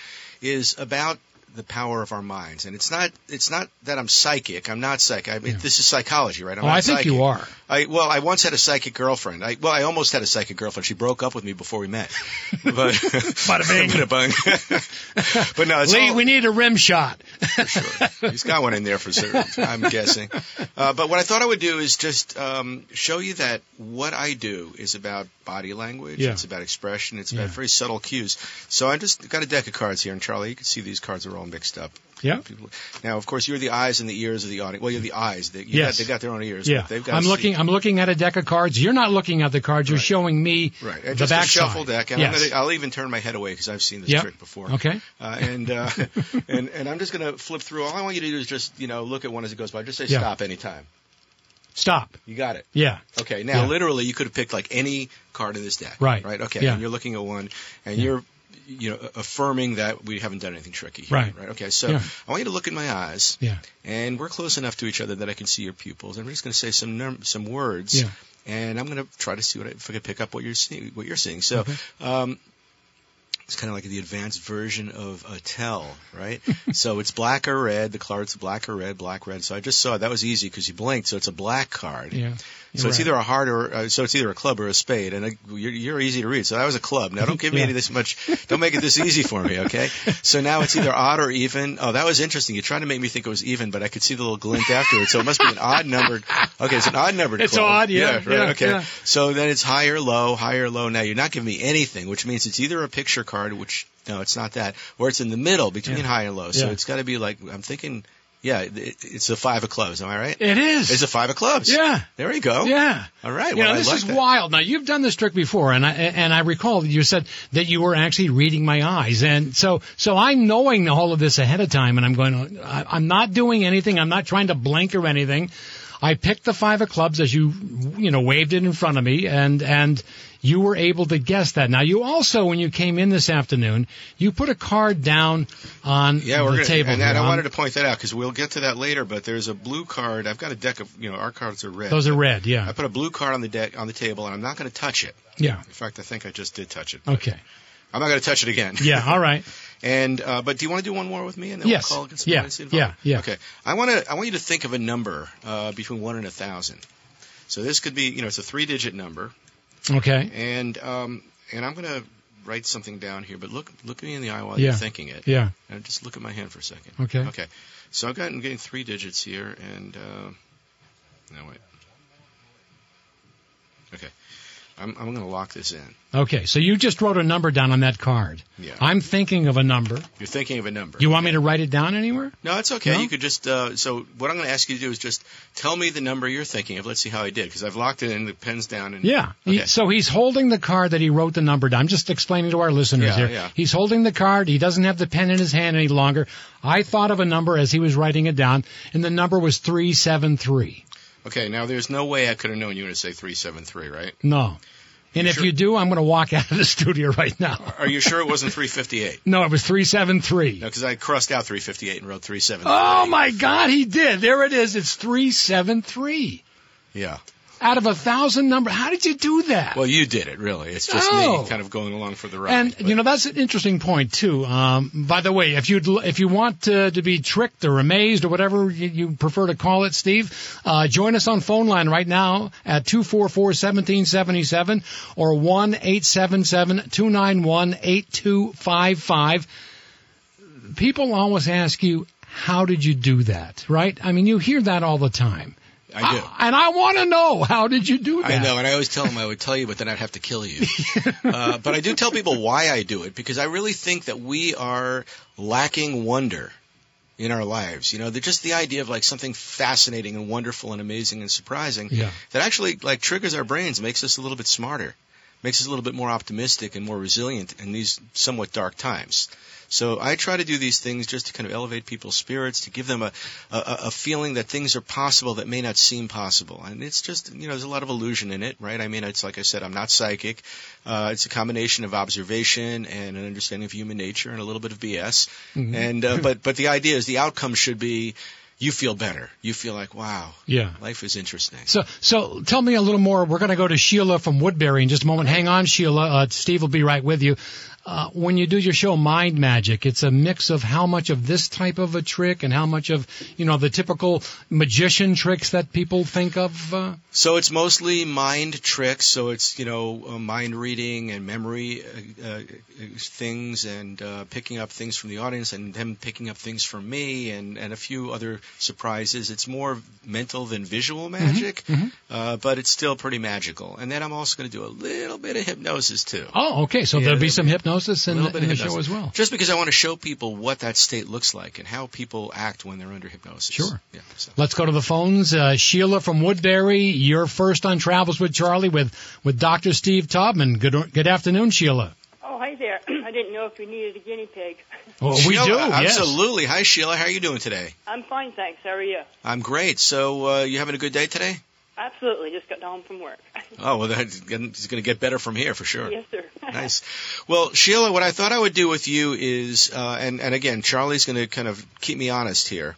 Speaker 4: is about the power of our minds, and it's not it's not that I'm psychic. I'm not psychic. I mean, this is psychology, right? I'm
Speaker 2: oh,
Speaker 4: not
Speaker 2: I think
Speaker 4: psychic.
Speaker 2: you are.
Speaker 4: I well, I once had a psychic girlfriend. I well, I almost had a psychic girlfriend. She broke up with me before we met. But
Speaker 2: Bada bing.
Speaker 4: Bada bung. but no, it's
Speaker 2: Lee,
Speaker 4: all,
Speaker 2: we need a rim shot.
Speaker 4: for sure. He's got one in there for certain. I'm guessing. Uh, but what I thought I would do is just um, show you that what I do is about body language.
Speaker 2: Yeah.
Speaker 4: It's about expression. It's
Speaker 2: Yeah.
Speaker 4: about very subtle cues. So I just got a deck of cards here, and Charlie, you can see these cards are all mixed up.
Speaker 2: Yeah.
Speaker 4: People- Now, of course, you're the eyes and the ears of the audience. Well, you're the eyes. They, you
Speaker 2: Yes.
Speaker 4: got, they got their own ears.
Speaker 2: Yeah,
Speaker 4: but they've got
Speaker 2: I'm
Speaker 4: to
Speaker 2: looking.
Speaker 4: See.
Speaker 2: I'm looking at a deck of cards. You're not looking at the cards. You're
Speaker 4: Right.
Speaker 2: showing me
Speaker 4: Right,
Speaker 2: the
Speaker 4: and
Speaker 2: back
Speaker 4: a shuffle deck, and
Speaker 2: yes.
Speaker 4: I'm gonna, I'll even turn my head away because I've seen this
Speaker 2: Yep.
Speaker 4: trick before.
Speaker 2: Okay.
Speaker 4: Uh, and, uh, and and I'm just gonna flip through. All I want you to do is just you know look at one as it goes by. Just say
Speaker 2: Yeah.
Speaker 4: stop anytime.
Speaker 2: Stop.
Speaker 4: You got it.
Speaker 2: Yeah.
Speaker 4: Okay. Now,
Speaker 2: Yeah.
Speaker 4: literally, you could have picked like any card in this deck.
Speaker 2: Right.
Speaker 4: Right. Okay.
Speaker 2: Yeah.
Speaker 4: And you're looking at one, and
Speaker 2: Yeah.
Speaker 4: you're, you know, affirming that we haven't done anything tricky. Here,
Speaker 2: Right.
Speaker 4: Right. Okay. So
Speaker 2: Yeah.
Speaker 4: I want you to look in my eyes.
Speaker 2: Yeah.
Speaker 4: And we're close enough to each other that I can see your pupils. And we're just going to say some num- some words.
Speaker 2: Yeah.
Speaker 4: And I'm going to try to see what I, if I can pick up what you're seeing. What you're seeing. So.
Speaker 2: Okay.
Speaker 4: Um, it's kind of like the advanced version of a tell, right? so it's black or red. The card's black or red, black, red. So I just saw it. that was easy because you blinked. So it's a black card.
Speaker 2: Yeah.
Speaker 4: So it's
Speaker 2: Right.
Speaker 4: either a heart or uh, so it's either a club or a spade, and uh, you're, you're easy to read. So that was a club. Now don't give me
Speaker 2: Yeah.
Speaker 4: any this much. Don't make it this easy for me, okay? So now it's either odd or even. Oh, that was interesting. You tried to make me think it was even, but I could see the little glint afterwards. So it must be an odd numbered. Okay, it's an odd numbered.
Speaker 2: It's
Speaker 4: club.
Speaker 2: odd, yeah,
Speaker 4: right.
Speaker 2: yeah,
Speaker 4: okay.
Speaker 2: yeah.
Speaker 4: So then it's higher, low, higher, low. Now you're not giving me anything, which means it's either a picture card, which no, it's not that, or it's in the middle between
Speaker 2: Yeah.
Speaker 4: high and low. So
Speaker 2: Yeah.
Speaker 4: it's got to be like I'm thinking. Yeah, it, it's a five of clubs. Am I right?
Speaker 2: It is.
Speaker 4: It's a five of clubs.
Speaker 2: yeah.
Speaker 4: There you go.
Speaker 2: Yeah.
Speaker 4: All right.
Speaker 2: You
Speaker 4: well,
Speaker 2: know,
Speaker 4: I
Speaker 2: this
Speaker 4: like
Speaker 2: is
Speaker 4: that.
Speaker 2: wild. Now you've done this trick before, and I and I recall that you said that you were actually reading my eyes, and so so I'm knowing all of this ahead of time, and I'm going. I, I'm not doing anything. I'm not trying to blink or anything. I picked the five of clubs as you you know waved it in front of me, and and you were able to guess that. Now you also, when you came in this afternoon, you put a card down on
Speaker 4: Yeah, we're
Speaker 2: the
Speaker 4: gonna,
Speaker 2: table.
Speaker 4: and
Speaker 2: here.
Speaker 4: I wanted to point that out because we'll get to that later. But there's a blue card. I've got a deck of you know our cards are red.
Speaker 2: Those are red. Yeah.
Speaker 4: I put a blue card on the deck on the table, and I'm not going to touch it.
Speaker 2: Yeah.
Speaker 4: In fact, I think I just did touch it.
Speaker 2: Okay.
Speaker 4: I'm not going to touch it again.
Speaker 2: Yeah. All right.
Speaker 4: And uh, but do you want to do one more with me? And then
Speaker 2: Yes.
Speaker 4: we'll call it some
Speaker 2: Yeah.
Speaker 4: involved?
Speaker 2: Yeah. Yeah.
Speaker 4: Okay. I want to. I want you to think of a number uh, between one and a thousand. So this could be, you know, it's a three-digit number,
Speaker 2: Okay.
Speaker 4: and um, and I'm going to write something down here. But look, look at me in the eye while
Speaker 2: Yeah.
Speaker 4: you're thinking it.
Speaker 2: Yeah.
Speaker 4: And just look at my hand for a second.
Speaker 2: Okay.
Speaker 4: Okay. So I've gotten getting three digits here, and uh, no wait. Okay. I'm I'm going to lock this in.
Speaker 2: Okay, so you just wrote a number down on that card.
Speaker 4: Yeah.
Speaker 2: I'm thinking of a number.
Speaker 4: You're thinking of a number.
Speaker 2: You want me to write it down anywhere?
Speaker 4: No, it's okay.
Speaker 2: No?
Speaker 4: You could just. Uh, so what I'm going to ask you to do is just tell me the number you're thinking of. Let's see how I did because I've locked it in. The pen's down. And
Speaker 2: Yeah. He- so he's holding the card that he wrote the number down. I'm just explaining to our listeners
Speaker 4: Yeah,
Speaker 2: here.
Speaker 4: yeah.
Speaker 2: He's holding the card. He doesn't have the pen in his hand any longer. I thought of a number as he was writing it down, and the number was 373.
Speaker 4: Okay. Now there's no way I could have known you were going to say three seven three, right?
Speaker 2: No. And
Speaker 4: You
Speaker 2: if
Speaker 4: sure?
Speaker 2: you do, I'm going to walk out of the studio right now.
Speaker 4: Are you sure it wasn't three fifty eight?
Speaker 2: No, it was 373.
Speaker 4: No, because I crossed out three fifty eight and wrote three seven.
Speaker 2: Oh my God, he did. There it is. It's 373.
Speaker 4: Yeah.
Speaker 2: Out of a thousand number. How did you do that?
Speaker 4: Well, you did it really. It's just
Speaker 2: Oh.
Speaker 4: me kind of going along for the ride.
Speaker 2: And
Speaker 4: but-
Speaker 2: you know that's an interesting point too. Um, by the way, if you if you want to, to be tricked or amazed or whatever you, you prefer to call it, Steve, uh, join us on phone line right now at two four four seventeen seventy seven or one eight seven seven two nine one eight two five five. People always ask you, "How did you do that?" Right? I mean, you hear that all the time.
Speaker 4: I do.
Speaker 2: and I want to know how did you do that?
Speaker 4: I know, and I always tell them I would tell you, but then I'd have to kill you. uh, but I do tell people why I do it because I really think that we are lacking wonder in our lives. You know, just the idea of like something fascinating and wonderful and amazing and surprising
Speaker 2: Yeah.
Speaker 4: that actually like triggers our brains, makes us a little bit smarter, makes us a little bit more optimistic and more resilient in these somewhat dark times. So I try to do these things just to kind of elevate people's spirits, to give them a, a, a feeling that things are possible that may not seem possible. And it's just, you know, there's a lot of illusion in it, right? I mean, it's like I said, I'm not psychic. Uh, it's a combination of observation and an understanding of human nature and a little bit of BS. And, uh, but, but the idea is the outcome should be you feel better. You feel like, wow,
Speaker 2: Yeah.
Speaker 4: life is interesting.
Speaker 2: So, so tell me a little more. We're going to go to Sheila from Woodbury in just a moment. Hang on, Sheila. Uh, Steve will be right with you. Uh, when you do your show Mind Magic, it's a mix of how much of this type of a trick and how much of, you know, the typical magician tricks that people think of. Uh,
Speaker 4: So it's mostly mind tricks. So it's you know uh, mind reading and memory uh, things and uh, picking up things from the audience and them picking up things from me and and a few other surprises. It's more mental than visual magic, Uh, but it's still pretty magical. And then I'm also going to do a little bit of hypnosis too.
Speaker 2: oh, okay. So
Speaker 4: Yeah,
Speaker 2: there'll be some hypnosis
Speaker 4: A
Speaker 2: in, the, in
Speaker 4: of
Speaker 2: the show as well.
Speaker 4: Just because I want to show people what that state looks like and how people act when they're under hypnosis.
Speaker 2: Sure.
Speaker 4: Yeah. So.
Speaker 2: Let's go to the phones. Uh, Sheila from Woodbury, you're first on Travels with Charlie with, with Dr. Steve Taubman. Good, good afternoon, Sheila.
Speaker 6: Oh, hi there. I didn't know if you needed a guinea pig.
Speaker 2: Oh, we
Speaker 4: Sheila,
Speaker 2: do, yes.
Speaker 4: Absolutely. Hi, Sheila. How are you doing today?
Speaker 6: I'm fine, thanks. How are you?
Speaker 4: I'm great. So, uh, you having a good day today?
Speaker 6: Absolutely. Just got home from work.
Speaker 4: Oh, well, that's going to get better from here for sure.
Speaker 6: yes, sir.
Speaker 4: Nice. Well, Sheila, what I thought I would do with you is, uh, and, and again, Charlie's going to kind of keep me honest here.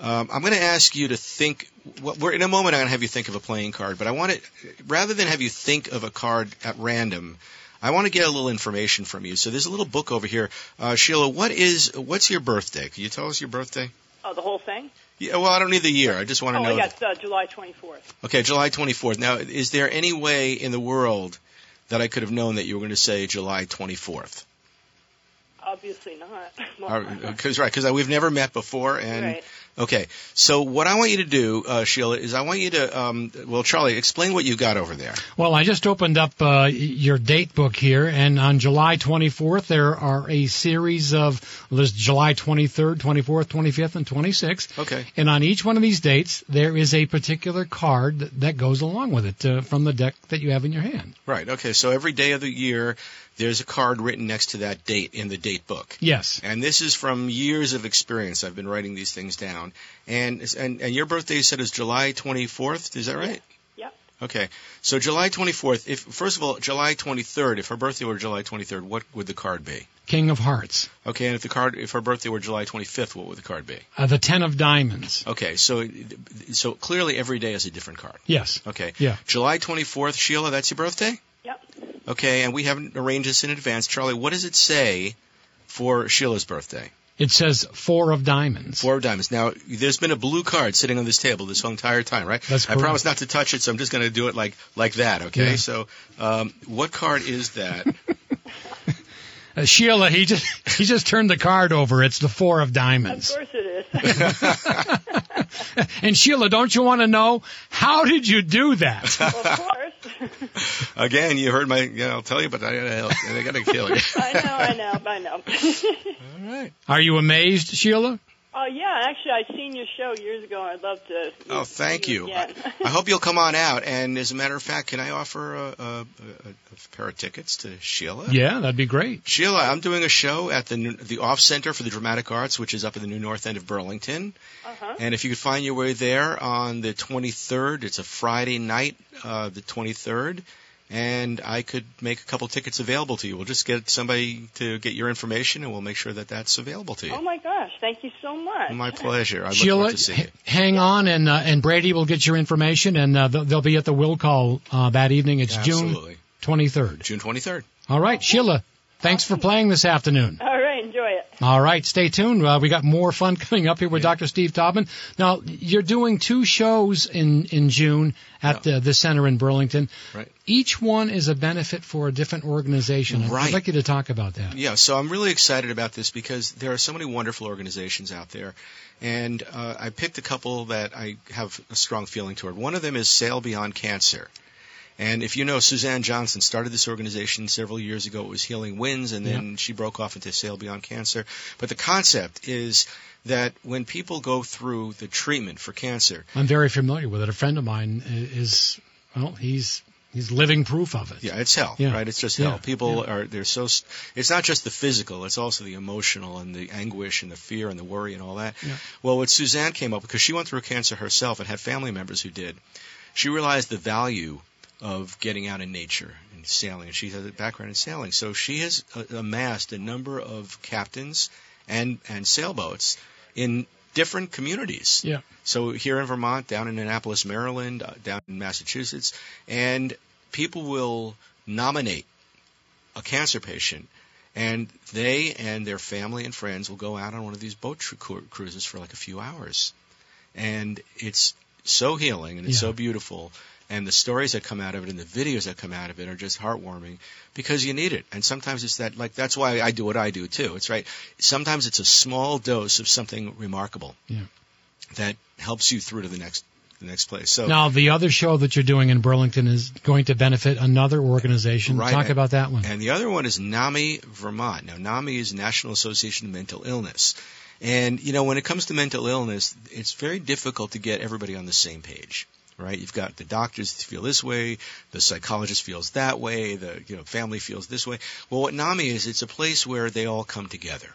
Speaker 4: Um, I'm going to ask you to think. What, we're in a moment. I'm going to have you think of a playing card, but I want it rather than have you think of a card at random. I want to get a little information from you. So there's a little book over here, uh, Sheila. What is what's your birthday? Can you tell us your birthday?
Speaker 6: Oh, the whole thing?
Speaker 4: Yeah, well, I don't need the year. I just want to
Speaker 6: Oh,
Speaker 4: know.
Speaker 6: yes, uh, July 24th.
Speaker 4: Okay, July 24th. Now, is there any way in the world that I could have known that you were going to say July 24th?
Speaker 6: Obviously not. Well,
Speaker 4: Because right, because we've never met before, and
Speaker 6: right.
Speaker 4: Okay. So what I want you to do, uh, Sheila, is I want you to, um, well, Charlie, explain what you got over there.
Speaker 2: Well, I just opened up uh, your date book here, and on July 24th, there are a series of, there's July 23rd, 24th, 25th, and 26th.
Speaker 4: Okay.
Speaker 2: And on each one of these dates, there is a particular card that, that goes along with it uh, from the deck that you have in your hand.
Speaker 4: Right. Okay. So every day of the year, there's a card written next to that date in the date book.
Speaker 2: Yes.
Speaker 4: And this is from years of experience. I've been writing these things down. And and, and your birthday you said is July 24th. Is that right?
Speaker 6: Yep.
Speaker 4: Okay. So July 24th. If first of all, July 23rd. If her birthday were July 23rd, what would the card be?
Speaker 2: King of Hearts.
Speaker 4: Okay. And if the card, if her birthday were July 25th, what would the card be?
Speaker 2: Uh, the Ten of Diamonds.
Speaker 4: Okay. So so clearly every day is a different card.
Speaker 2: Yes.
Speaker 4: Okay.
Speaker 2: Yeah.
Speaker 4: July 24th, Sheila. That's your birthday. Okay. And we haven't arranged this in advance. Charlie, what does it say for Sheila's birthday?
Speaker 2: It says Four of Diamonds.
Speaker 4: Four of diamonds. Now, there's been a blue card sitting on this table this whole entire time, right?
Speaker 2: That's correct.
Speaker 4: I promise not to touch it, so I'm just going to do it like like that. Okay.
Speaker 2: Yeah.
Speaker 4: So, um, what card is that?
Speaker 2: Uh, Sheila, he just he just turned the card over. It's the Four of diamonds.
Speaker 6: Of course it is.
Speaker 2: And Sheila, don't you want to know how did you do that?
Speaker 6: of course.
Speaker 4: Again, you heard my. Yeah, I'll tell you, but I, I, I got to kill you.
Speaker 6: I know, I know, I know.
Speaker 4: All right.
Speaker 2: Are you amazed, Sheila?
Speaker 6: Oh, yeah, actually, I'd seen your show years ago, I'd love to.
Speaker 4: Oh, thank
Speaker 6: see
Speaker 4: you.
Speaker 6: Again.
Speaker 4: I hope you'll come on out. And as a matter of fact, can I offer a, a, a, a pair of tickets to Sheila?
Speaker 2: Yeah, that'd be great.
Speaker 4: Sheila, I'm doing a show at the New- the Off Center for the Dramatic Arts, which is up in the New North End of Burlington.
Speaker 6: Uh-huh.
Speaker 4: And if you could find your way there on the 23rd, it's a Friday night, uh, the 23rd, and I could make a couple tickets available to you. We'll just get somebody to get your information, and we'll make sure that that's available to you.
Speaker 6: Oh, my gosh. Thank you so much.
Speaker 4: My pleasure. I look
Speaker 2: Sheila,
Speaker 4: forward to seeing you.
Speaker 2: h- hang on, and uh, and Brady will get your information, and uh, they'll they'll be at the will call uh, that evening. It's June 23rd.
Speaker 4: June 23rd.
Speaker 2: All right, Sheila, thanks for playing this afternoon.
Speaker 6: All right, enjoy it.
Speaker 2: All right, stay tuned. Uh, we got more fun coming up here with Dr. Steve Taubman. Now, you're doing two shows in, in June at the, the center in Burlington.
Speaker 4: Right.
Speaker 2: Each one is a benefit for a different organization.
Speaker 4: Right.
Speaker 2: I'd like you to talk about that.
Speaker 4: Yeah, so I'm really excited about this because there are so many wonderful organizations out there. And uh, I picked a couple that I have a strong feeling toward. One of them is Sail Beyond Cancer. And if you know, Suzanne Johnson started this organization several years ago. It was Healing Winds, and then she broke off into Sail Beyond Cancer. But the concept is that when people go through the treatment for cancer,
Speaker 2: I'm very familiar with it. A friend of mine is, well, he's he's living proof of it.
Speaker 4: Yeah, it's hell,
Speaker 2: Yeah.
Speaker 4: right? It's just
Speaker 2: Yeah.
Speaker 4: hell. People are they're so it's not just the physical, it's also the emotional and the anguish and the fear and the worry and all that.
Speaker 2: Yeah.
Speaker 4: Well, what Suzanne came up because she went through cancer herself and had family members who did. She realized the value of getting out in nature and sailing, and she has a background in sailing. So she has uh, amassed a number of captains and and sailboats in different communities.
Speaker 2: Yeah.
Speaker 4: So here in Vermont, down in Annapolis, Maryland, uh, down in Massachusetts, and people will nominate a cancer patient, and they and their family and friends will go out on one of these boat tru- cruises for like a few hours, and it's so healing and it's
Speaker 2: Yeah.
Speaker 4: so beautiful. And the stories that come out of it and the videos that come out of it are just heartwarming because you need it. And sometimes it's that, like, that's why I do what I do too. It's right. Sometimes it's a small dose of something remarkable
Speaker 2: Yeah.
Speaker 4: that helps you through to the next, the next place. So,
Speaker 2: Now, the other show that you're doing in Burlington is going to benefit another organization.
Speaker 4: Right.
Speaker 2: Talk about that one.
Speaker 4: And the other one is NAMI Vermont. Now, NAMI is National Association of Mental Illness. And, you know, when it comes to mental illness, it's very difficult to get everybody on the same page. Right? You've got the doctors feel this way, the psychologist feels that way, the you know family feels this way. Well, what NAMI is, it's a place where they all come together,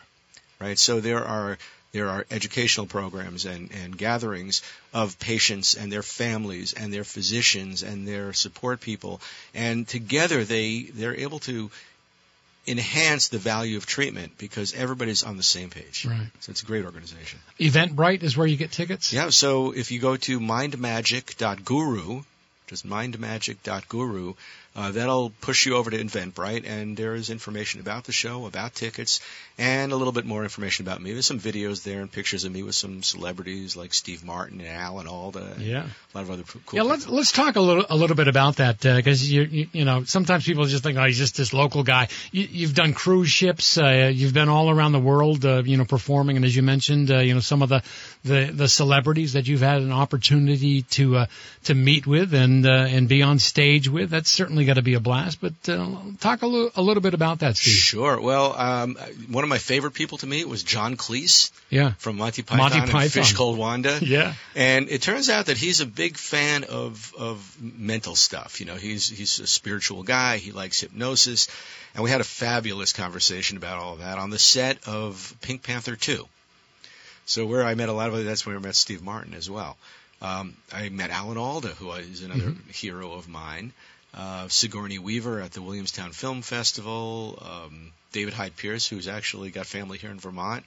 Speaker 4: right? So there are there are educational programs and, and gatherings of patients and their families and their physicians and their support people, and together they they're able to enhance the value of treatment because everybody's on the same page.
Speaker 2: Right.
Speaker 4: So it's a great organization.
Speaker 2: Eventbrite is where you get tickets.
Speaker 4: Yeah, so if you go to mindmagic.guru, just mindmagic.guru, uh, that'll push you over to Eventbrite, and there is information about the show, about tickets, and a little bit more information about me. There's some videos there and pictures of me with some celebrities like Steve Martin and Alan Alda, and
Speaker 2: Yeah.
Speaker 4: a lot of other cool
Speaker 2: Yeah, let's
Speaker 4: people.
Speaker 2: let's talk a little a little bit about that because you, you you know sometimes people just think oh he's just this local guy. You, you've done cruise ships, uh, you've been all around the world, uh, you know, performing, and as you mentioned, uh, you know some of the, the the celebrities that you've had an opportunity to uh, to meet with and uh, and be on stage with. That's certainly got to be a blast. But uh, talk a little a little bit about that, Steve.
Speaker 4: Sure. Well, um, one of my favorite people to meet was John Cleese
Speaker 2: Yeah,
Speaker 4: from Monty Python,
Speaker 2: Monty
Speaker 4: and
Speaker 2: Python.
Speaker 4: Fish Called Wanda.
Speaker 2: yeah,
Speaker 4: And it turns out that he's a big fan of of mental stuff. You know, he's he's a spiritual guy. He likes hypnosis, and we had a fabulous conversation about all of that on the set of Pink Panther 2. So where I met a lot of other that's where I met Steve Martin as well. Um, I met Alan Alda, who is another hero of mine. Uh, Sigourney Weaver at the Williamstown Film Festival. Um, David Hyde Pierce, who's actually got family here in Vermont.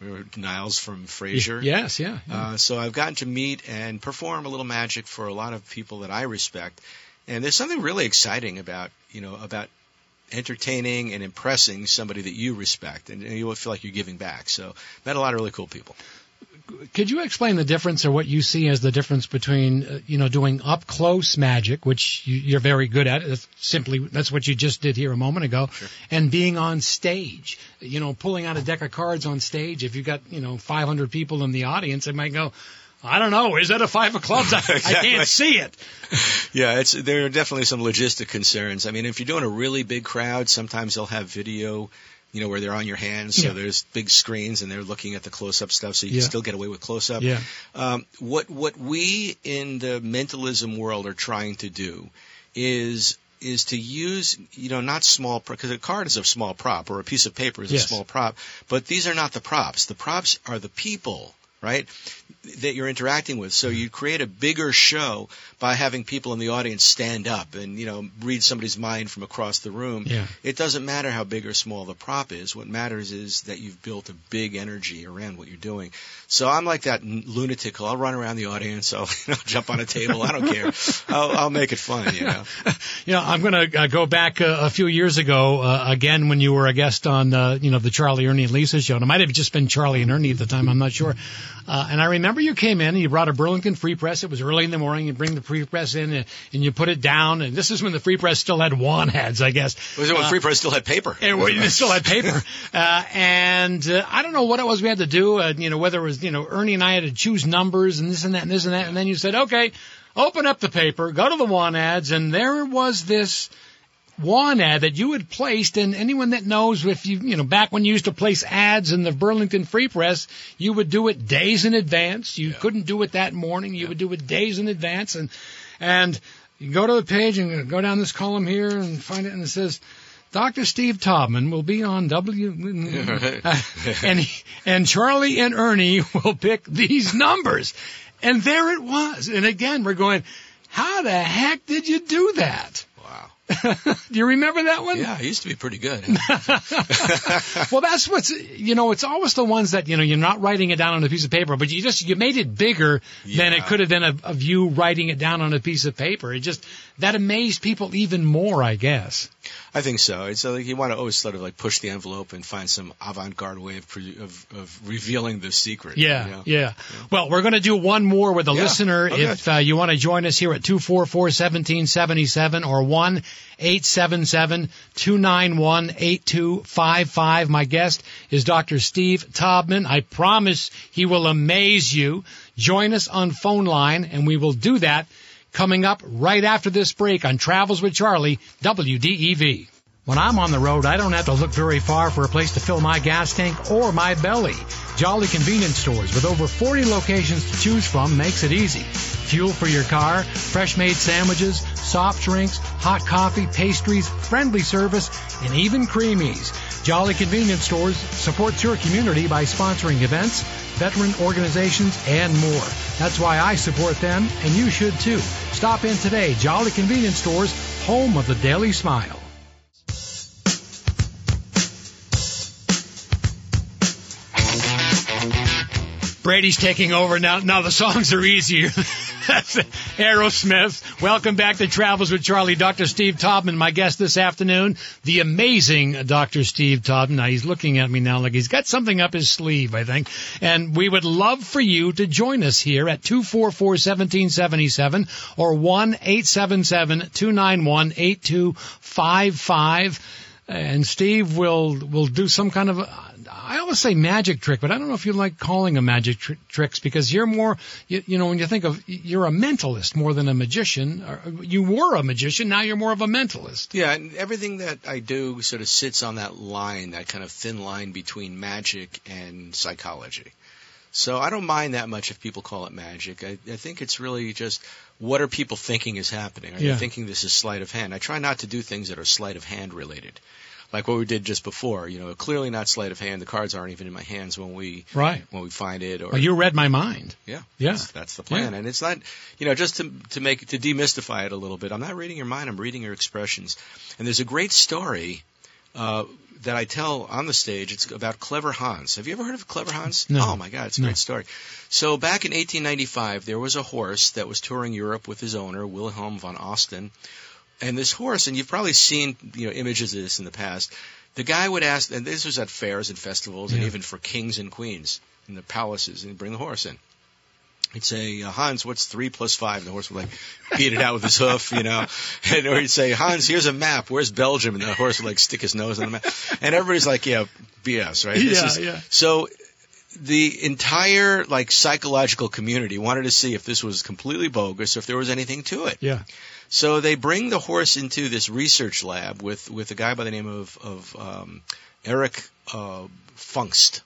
Speaker 2: right.
Speaker 4: Niles from Frasier.
Speaker 2: Yes, yeah. yeah.
Speaker 4: Uh, so I've gotten to meet and perform a little magic for a lot of people that I respect, and there's something really exciting about you know about entertaining and impressing somebody that you respect, and you will feel like you're giving back. So met a lot of really cool people.
Speaker 2: could you explain the difference or what you see as the difference between uh, you know doing up close magic which you, you're very good at that's simply that's what you just did here a moment ago and being on stage you know pulling out a deck of cards on stage if you've got you know 500 people in the audience it might go I don't know. Is that a five of clubs? I, I can't see it.
Speaker 4: Yeah, it's there are definitely some logistic concerns. I mean, if you're doing a really big crowd, sometimes they'll have video. You know, where they're on your hands, so
Speaker 2: Yeah.
Speaker 4: there's big screens and they're looking at the close-up stuff, so you
Speaker 2: Yeah.
Speaker 4: can still get away with close-up.
Speaker 2: Yeah.
Speaker 4: Um, what what we in the mentalism world are trying to do is is to use you know not small because a card is a small prop or a piece of paper is
Speaker 2: Yes.
Speaker 4: a small prop, but these are not the props. The props are the people. Right, that you're interacting with. So you create a bigger show by having people in the audience stand up and you know read somebody's mind from across the room.
Speaker 2: Yeah.
Speaker 4: It doesn't matter how big or small the prop is. What matters is that you've built a big energy around what you're doing. So I'm like that lunatic. I'll run around the audience. I'll you know, jump on a table. I don't care. I'll, I'll make it fun. You know.
Speaker 2: You know, I'm going to uh, go back uh, a few years ago uh, again when you were a guest on, uh, you know, the Charlie Ernie and Lisa show. And it might have just been Charlie and Ernie at the time. I'm not sure. Uh, and I remember you came in and you brought a Burlington Free Press. It was early in the morning. You bring the Free Press in and, and you put it down. And this is when the Free Press still had wand heads, I guess.
Speaker 4: Was it when Free Press still had paper?
Speaker 2: And we they still had paper. Uh, and uh, I don't know what it was we had to do. Uh, you know, whether it was, you know, Ernie and I had to choose numbers and this and that and this and that. And then you said, okay, open up the paper, go to the one ads, and there was this one ad that you had placed. And anyone that knows, if you, you know, back when you used to place ads in the Burlington Free Press, you would do it days in advance. You couldn't do it that morning. You would do it days in advance. And, and you go to the page and go down this column here and find it, and it says, Dr. Steve Taubman will be on W, and he- and Charlie and Ernie will pick these numbers, and there it was. And again, we're going, how the heck did you do that? Do you remember that one?
Speaker 4: Yeah, I used to be pretty good.
Speaker 2: Well, that's what's you know. It's always the ones that you know you're not writing it down on a piece of paper, but you just you made it bigger than it could have been of, of you writing it down on a piece of paper. It just that amazed people even more, I guess.
Speaker 4: I think so. It's like you want to always sort of like push the envelope and find some avant-garde way of pre- of, of revealing the secret.
Speaker 2: Yeah,
Speaker 4: you know?
Speaker 2: yeah. Well, we're going to do one more with a
Speaker 4: Yeah.
Speaker 2: listener.
Speaker 4: Okay.
Speaker 2: If uh, you want to join us here at 244-1777 or 1-877-291-8255. My guest is Dr. Steve Taubman. I promise he will amaze you. Join us on phone line and we will do that coming up right after this break on Travels with Charlie, WDEV. When I'm on the road, I don't have to look very far for a place to fill my gas tank or my belly. Jolly Convenience Stores with over 40 locations to choose from makes it easy. Fuel for your car, fresh made sandwiches, soft drinks, hot coffee, pastries, friendly service, and even creamies. Jolly Convenience Stores supports your community by sponsoring events, veteran organizations, and more. That's why I support them, and you should too. Stop in today. Jolly Convenience Stores, home of the Daily Smile. Brady's taking over now. Now the songs are easier. That's Aerosmith. Welcome back to Travels with Charlie. Dr. Steve Taubman, my guest this afternoon, the amazing Dr. Steve Taubman. Now he's looking at me now like he's got something up his sleeve, I think. And we would love for you to join us here at 244-1777 or 1-877-291-8255. And Steve will will do some kind of I always say magic trick, but I don't know if you like calling them magic tr- tricks because you're more you, you know when you think of you're a mentalist more than a magician. Or you were a magician, now you're more of a mentalist.
Speaker 4: Yeah, and everything that I do sort of sits on that line, that kind of thin line between magic and psychology. So I don't mind that much if people call it magic. I, I think it's really just what are people thinking is happening? Are
Speaker 2: Yeah.
Speaker 4: they thinking this is sleight of hand? I try not to do things that are sleight of hand related. Like what we did just before, you know, clearly not sleight of hand. The cards aren't even in my hands when we
Speaker 2: Right.
Speaker 4: when we find it. Or
Speaker 2: Well, you read my mind.
Speaker 4: yeah,
Speaker 2: Yeah.
Speaker 4: that's, that's the plan. And it's not, you know, just to to make to demystify it a little bit. I'm not reading your mind. I'm reading your expressions. And there's a great story uh, that I tell on the stage. It's about Clever Hans. Have you ever heard of Clever Hans?
Speaker 2: No.
Speaker 4: Oh my God, it's a
Speaker 2: No.
Speaker 4: great story. So back in 1895, there was a horse that was touring Europe with his owner, Wilhelm von Osten. And this horse, and you've probably seen you know images of this in the past. The guy would ask, and this was at fairs and festivals, and even for kings and queens in the palaces, and bring the horse in. He'd say, uh, Hans, what's three plus five? And the horse would like beat it out with his hoof, you know. And or he'd say, Hans, here's a map. Where's Belgium? And the horse would like stick his nose on the map. And everybody's like, yeah, BS, right? This
Speaker 2: Yeah,
Speaker 4: is-
Speaker 2: yeah.
Speaker 4: So the entire like psychological community wanted to see if this was completely bogus or if there was anything to it.
Speaker 2: Yeah.
Speaker 4: So they bring the horse into this research lab with with a guy by the name of of um, Eric uh, Pfungst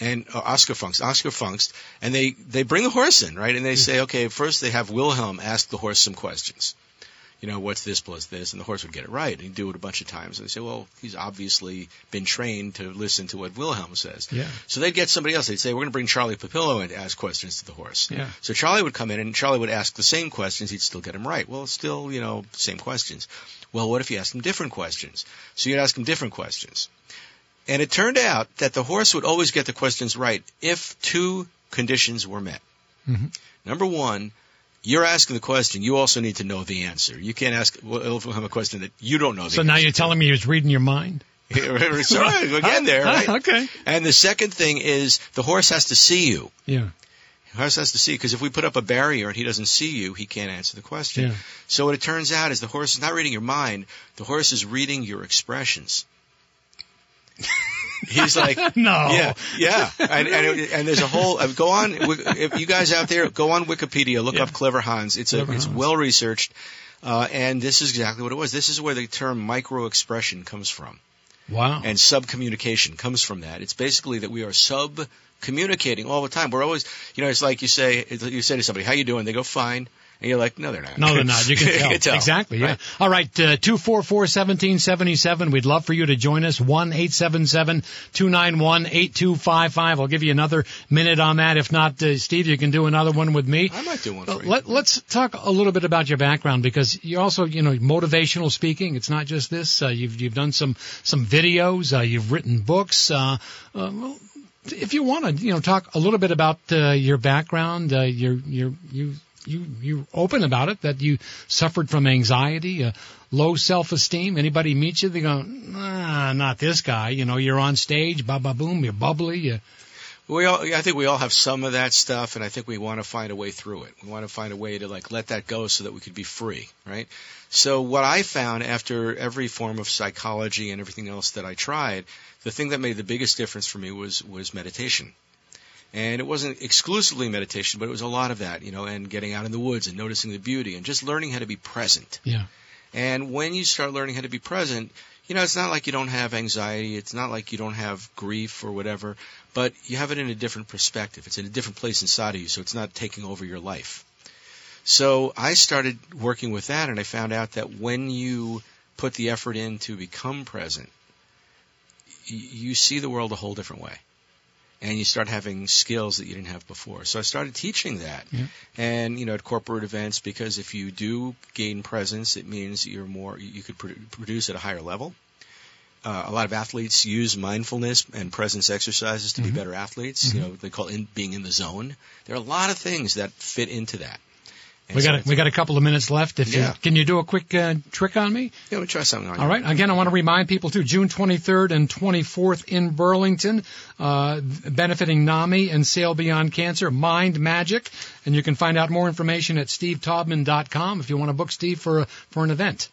Speaker 4: and uh, Oskar Pfungst, Oskar Pfungst, and they they bring the horse in, right? And they say, okay, first they have Wilhelm ask the horse some questions. You know, what's this plus this? And the horse would get it right. And he'd do it a bunch of times. And they say, well, he's obviously been trained to listen to what Wilhelm says.
Speaker 2: Yeah.
Speaker 4: So they'd get somebody else. They'd say, we're going to bring Charlie Papillo in to ask questions to the horse.
Speaker 2: Yeah.
Speaker 4: So Charlie would come in and Charlie would ask the same questions. He'd still get them right. Well, still, you know, same questions. Well, what if you asked him different questions? So you'd ask him different questions. And it turned out that the horse would always get the questions right if two conditions were met.
Speaker 2: Mhm.
Speaker 4: Number one, you're asking the question. You also need to know the answer. You can't ask Wilhelm a question that you don't know the answer.
Speaker 2: So now you're telling me he was reading your mind?
Speaker 4: Sorry, we're there, right?
Speaker 2: okay.
Speaker 4: And the second thing is the horse has to see you.
Speaker 2: Yeah.
Speaker 4: The horse has to see because if we put up a barrier and he doesn't see you, he can't answer the question.
Speaker 2: Yeah.
Speaker 4: So what it turns out is the horse is not reading your mind. The horse is reading your expressions. He's like,
Speaker 2: No.
Speaker 4: yeah, yeah, and and, it- and there's a whole. Uh, go on, if you guys out there, go on Wikipedia, look
Speaker 2: Yeah.
Speaker 4: up Clever Hans. It's a,
Speaker 2: Clever
Speaker 4: it's well researched, uh, and this is exactly what it was. This is where the term micro expression comes from
Speaker 2: Wow.
Speaker 4: and sub communication comes from that. It's basically that we are sub communicating all the time. We're always, you know, it's like you say, you say to somebody, "How you doing?" They go, "Fine," and you're like, "No, they're not."
Speaker 2: No, they're not. You can tell. Exactly. Yeah.
Speaker 4: right?
Speaker 2: All right. Uh, two four four seventeen seventy seven. We'd love for you to join us. One eight seven seven two nine one eight two five five. I'll give you another minute on that. If not, uh, Steve, you can do another one with me.
Speaker 4: I might do one
Speaker 2: Uh,
Speaker 4: for you.
Speaker 2: Let, let's talk a little bit about your background because you're also, you know, motivational speaking. It's not just this. Uh, you've you've done some some videos. Uh, you've written books. Uh, uh, well, if you want to, you know, talk a little bit about uh, your background, uh, your your you you you open about it that you suffered from anxiety, uh, low self-esteem. Anybody meet you, they go, nah, not this guy. You know, you're on stage, ba ba boom, you're bubbly. You,
Speaker 4: We all, I think we all have some of that stuff, and I think we want to find a way through it. We want to find a way to like let that go so that we could be free, right? So what I found after every form of psychology and everything else that I tried, the thing that made the biggest difference for me was was meditation. And it wasn't exclusively meditation, but it was a lot of that, you know, and getting out in the woods and noticing the beauty and just learning how to be present.
Speaker 2: yeah,
Speaker 4: And when you start learning how to be present, you know, it's not like you don't have anxiety. It's not like you don't have grief or whatever, but you have it in a different perspective. It's in a different place inside of you, so it's not taking over your life. So I started working with that, and I found out that when you put the effort in to become present, you see the world a whole different way. And you start having skills that you didn't have before. So I started teaching that.
Speaker 2: Yeah.
Speaker 4: And, you know, at corporate events, because if you do gain presence, it means you're more, you could produ- produce at a higher level. Uh, a lot of athletes use mindfulness and presence exercises to
Speaker 2: Mhm.
Speaker 4: be better athletes. You know, they call it in, being in the zone. There are a lot of things that fit into that. And
Speaker 2: we
Speaker 4: so
Speaker 2: got a, we got a couple of minutes left. If
Speaker 4: Yeah.
Speaker 2: you can you do a quick uh, trick on me?
Speaker 4: Yeah, me try something on
Speaker 2: All
Speaker 4: you.
Speaker 2: right. Again, I want to remind people too. June 23rd and 24th in Burlington, uh, benefiting NAMI and Sail Beyond Cancer, Mind Magic, and you can find out more information at stevetaubman.com if you want to book Steve for a, for an event.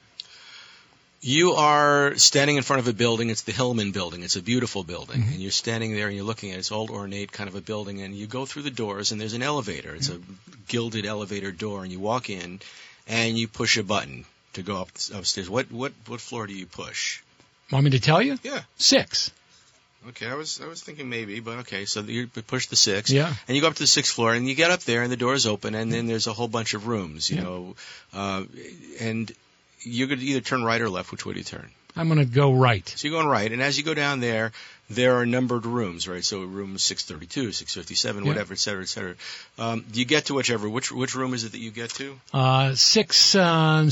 Speaker 4: You are standing in front of a building. It's the Hillman building. It's a beautiful building.
Speaker 2: Mhm.
Speaker 4: And you're standing there and you're looking at it. It's old ornate kind of a building. And you go through the doors and there's an elevator. It's a gilded elevator door. And you walk in and you push a button to go up upstairs. What what what floor do you push?
Speaker 2: Want me to tell you?
Speaker 4: Yeah.
Speaker 2: Six.
Speaker 4: Okay, I was I was thinking maybe, but okay. So you push the six,
Speaker 2: Yeah.
Speaker 4: and you go up to the sixth floor, and you get up there, and the door's open, and then there's a whole bunch of rooms, you
Speaker 2: Yeah.
Speaker 4: know, uh, and you're going to either turn right or left. Which way do you turn?
Speaker 2: I'm going to go right.
Speaker 4: So you're going right, and as you go down there, there are numbered rooms, right? So room 632, 657,
Speaker 2: Yeah.
Speaker 4: whatever, et cetera, et cetera. Um, do you get to whichever. Which which room is it that you get to?
Speaker 2: Uh, six um.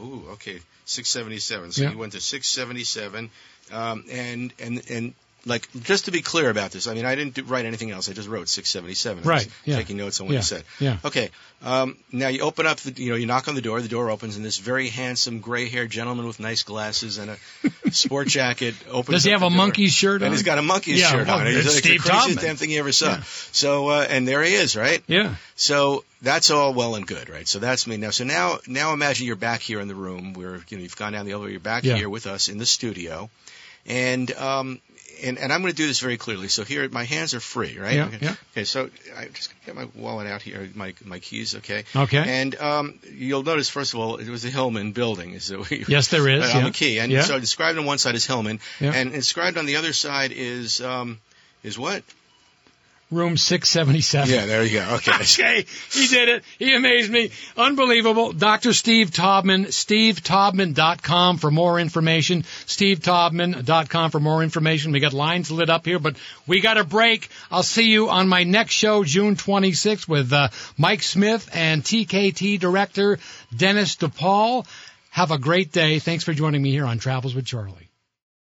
Speaker 4: Ooh, okay, 677. So
Speaker 2: Yeah.
Speaker 4: you went to 677, um, and and and like just to be clear about this, I mean, I didn't do, write anything else. I just wrote 677. I was
Speaker 2: Right, yeah.
Speaker 4: Taking notes on what
Speaker 2: Yeah.
Speaker 4: you said.
Speaker 2: Yeah.
Speaker 4: Okay. Um, now you open up the, you know, you knock on the door. The door opens, and this very handsome gray-haired gentleman with nice glasses and a sport jacket opens.
Speaker 2: Does he have a
Speaker 4: door.
Speaker 2: monkey shirt on?
Speaker 4: And he's got a monkey
Speaker 2: Yeah,
Speaker 4: shirt
Speaker 2: well,
Speaker 4: on. He's
Speaker 2: it's
Speaker 4: like
Speaker 2: Steve
Speaker 4: the craziest damn thing you ever saw.
Speaker 2: Yeah.
Speaker 4: So, uh, and there he is, right?
Speaker 2: Yeah.
Speaker 4: So that's all well and good, right? So that's me now. So now, now imagine you're back here in the room where you know you've gone down the elevator. You're back
Speaker 2: Yeah.
Speaker 4: here with us in the studio, and um, and and I'm going to do this very clearly. So here, my hands are free, right?
Speaker 2: Yeah,
Speaker 4: okay.
Speaker 2: yeah.
Speaker 4: Okay. So I'm just going to get my wallet out here, my my keys, okay?
Speaker 2: Okay.
Speaker 4: And um, you'll notice, first of all, it was the Hillman building. So we,
Speaker 2: Yes, there is.
Speaker 4: on
Speaker 2: yeah.
Speaker 4: the key, and
Speaker 2: yeah.
Speaker 4: so described on one side is Hillman,
Speaker 2: Yeah.
Speaker 4: and inscribed on the other side is um, is what?
Speaker 2: Room six seventy-seven.
Speaker 4: Yeah, there you go. Okay.
Speaker 2: Okay, he did it. He amazed me. Unbelievable. Dr. Steve Taubman, stevetaubman.com for more information. stevetaubman.com for more information. We got lines lit up here, but we got a break. I'll see you on my next show, June 26th, with uh, Mike Smith and TKT director Dennis DePaul. Have a great day. Thanks for joining me here on Travels with Charlie.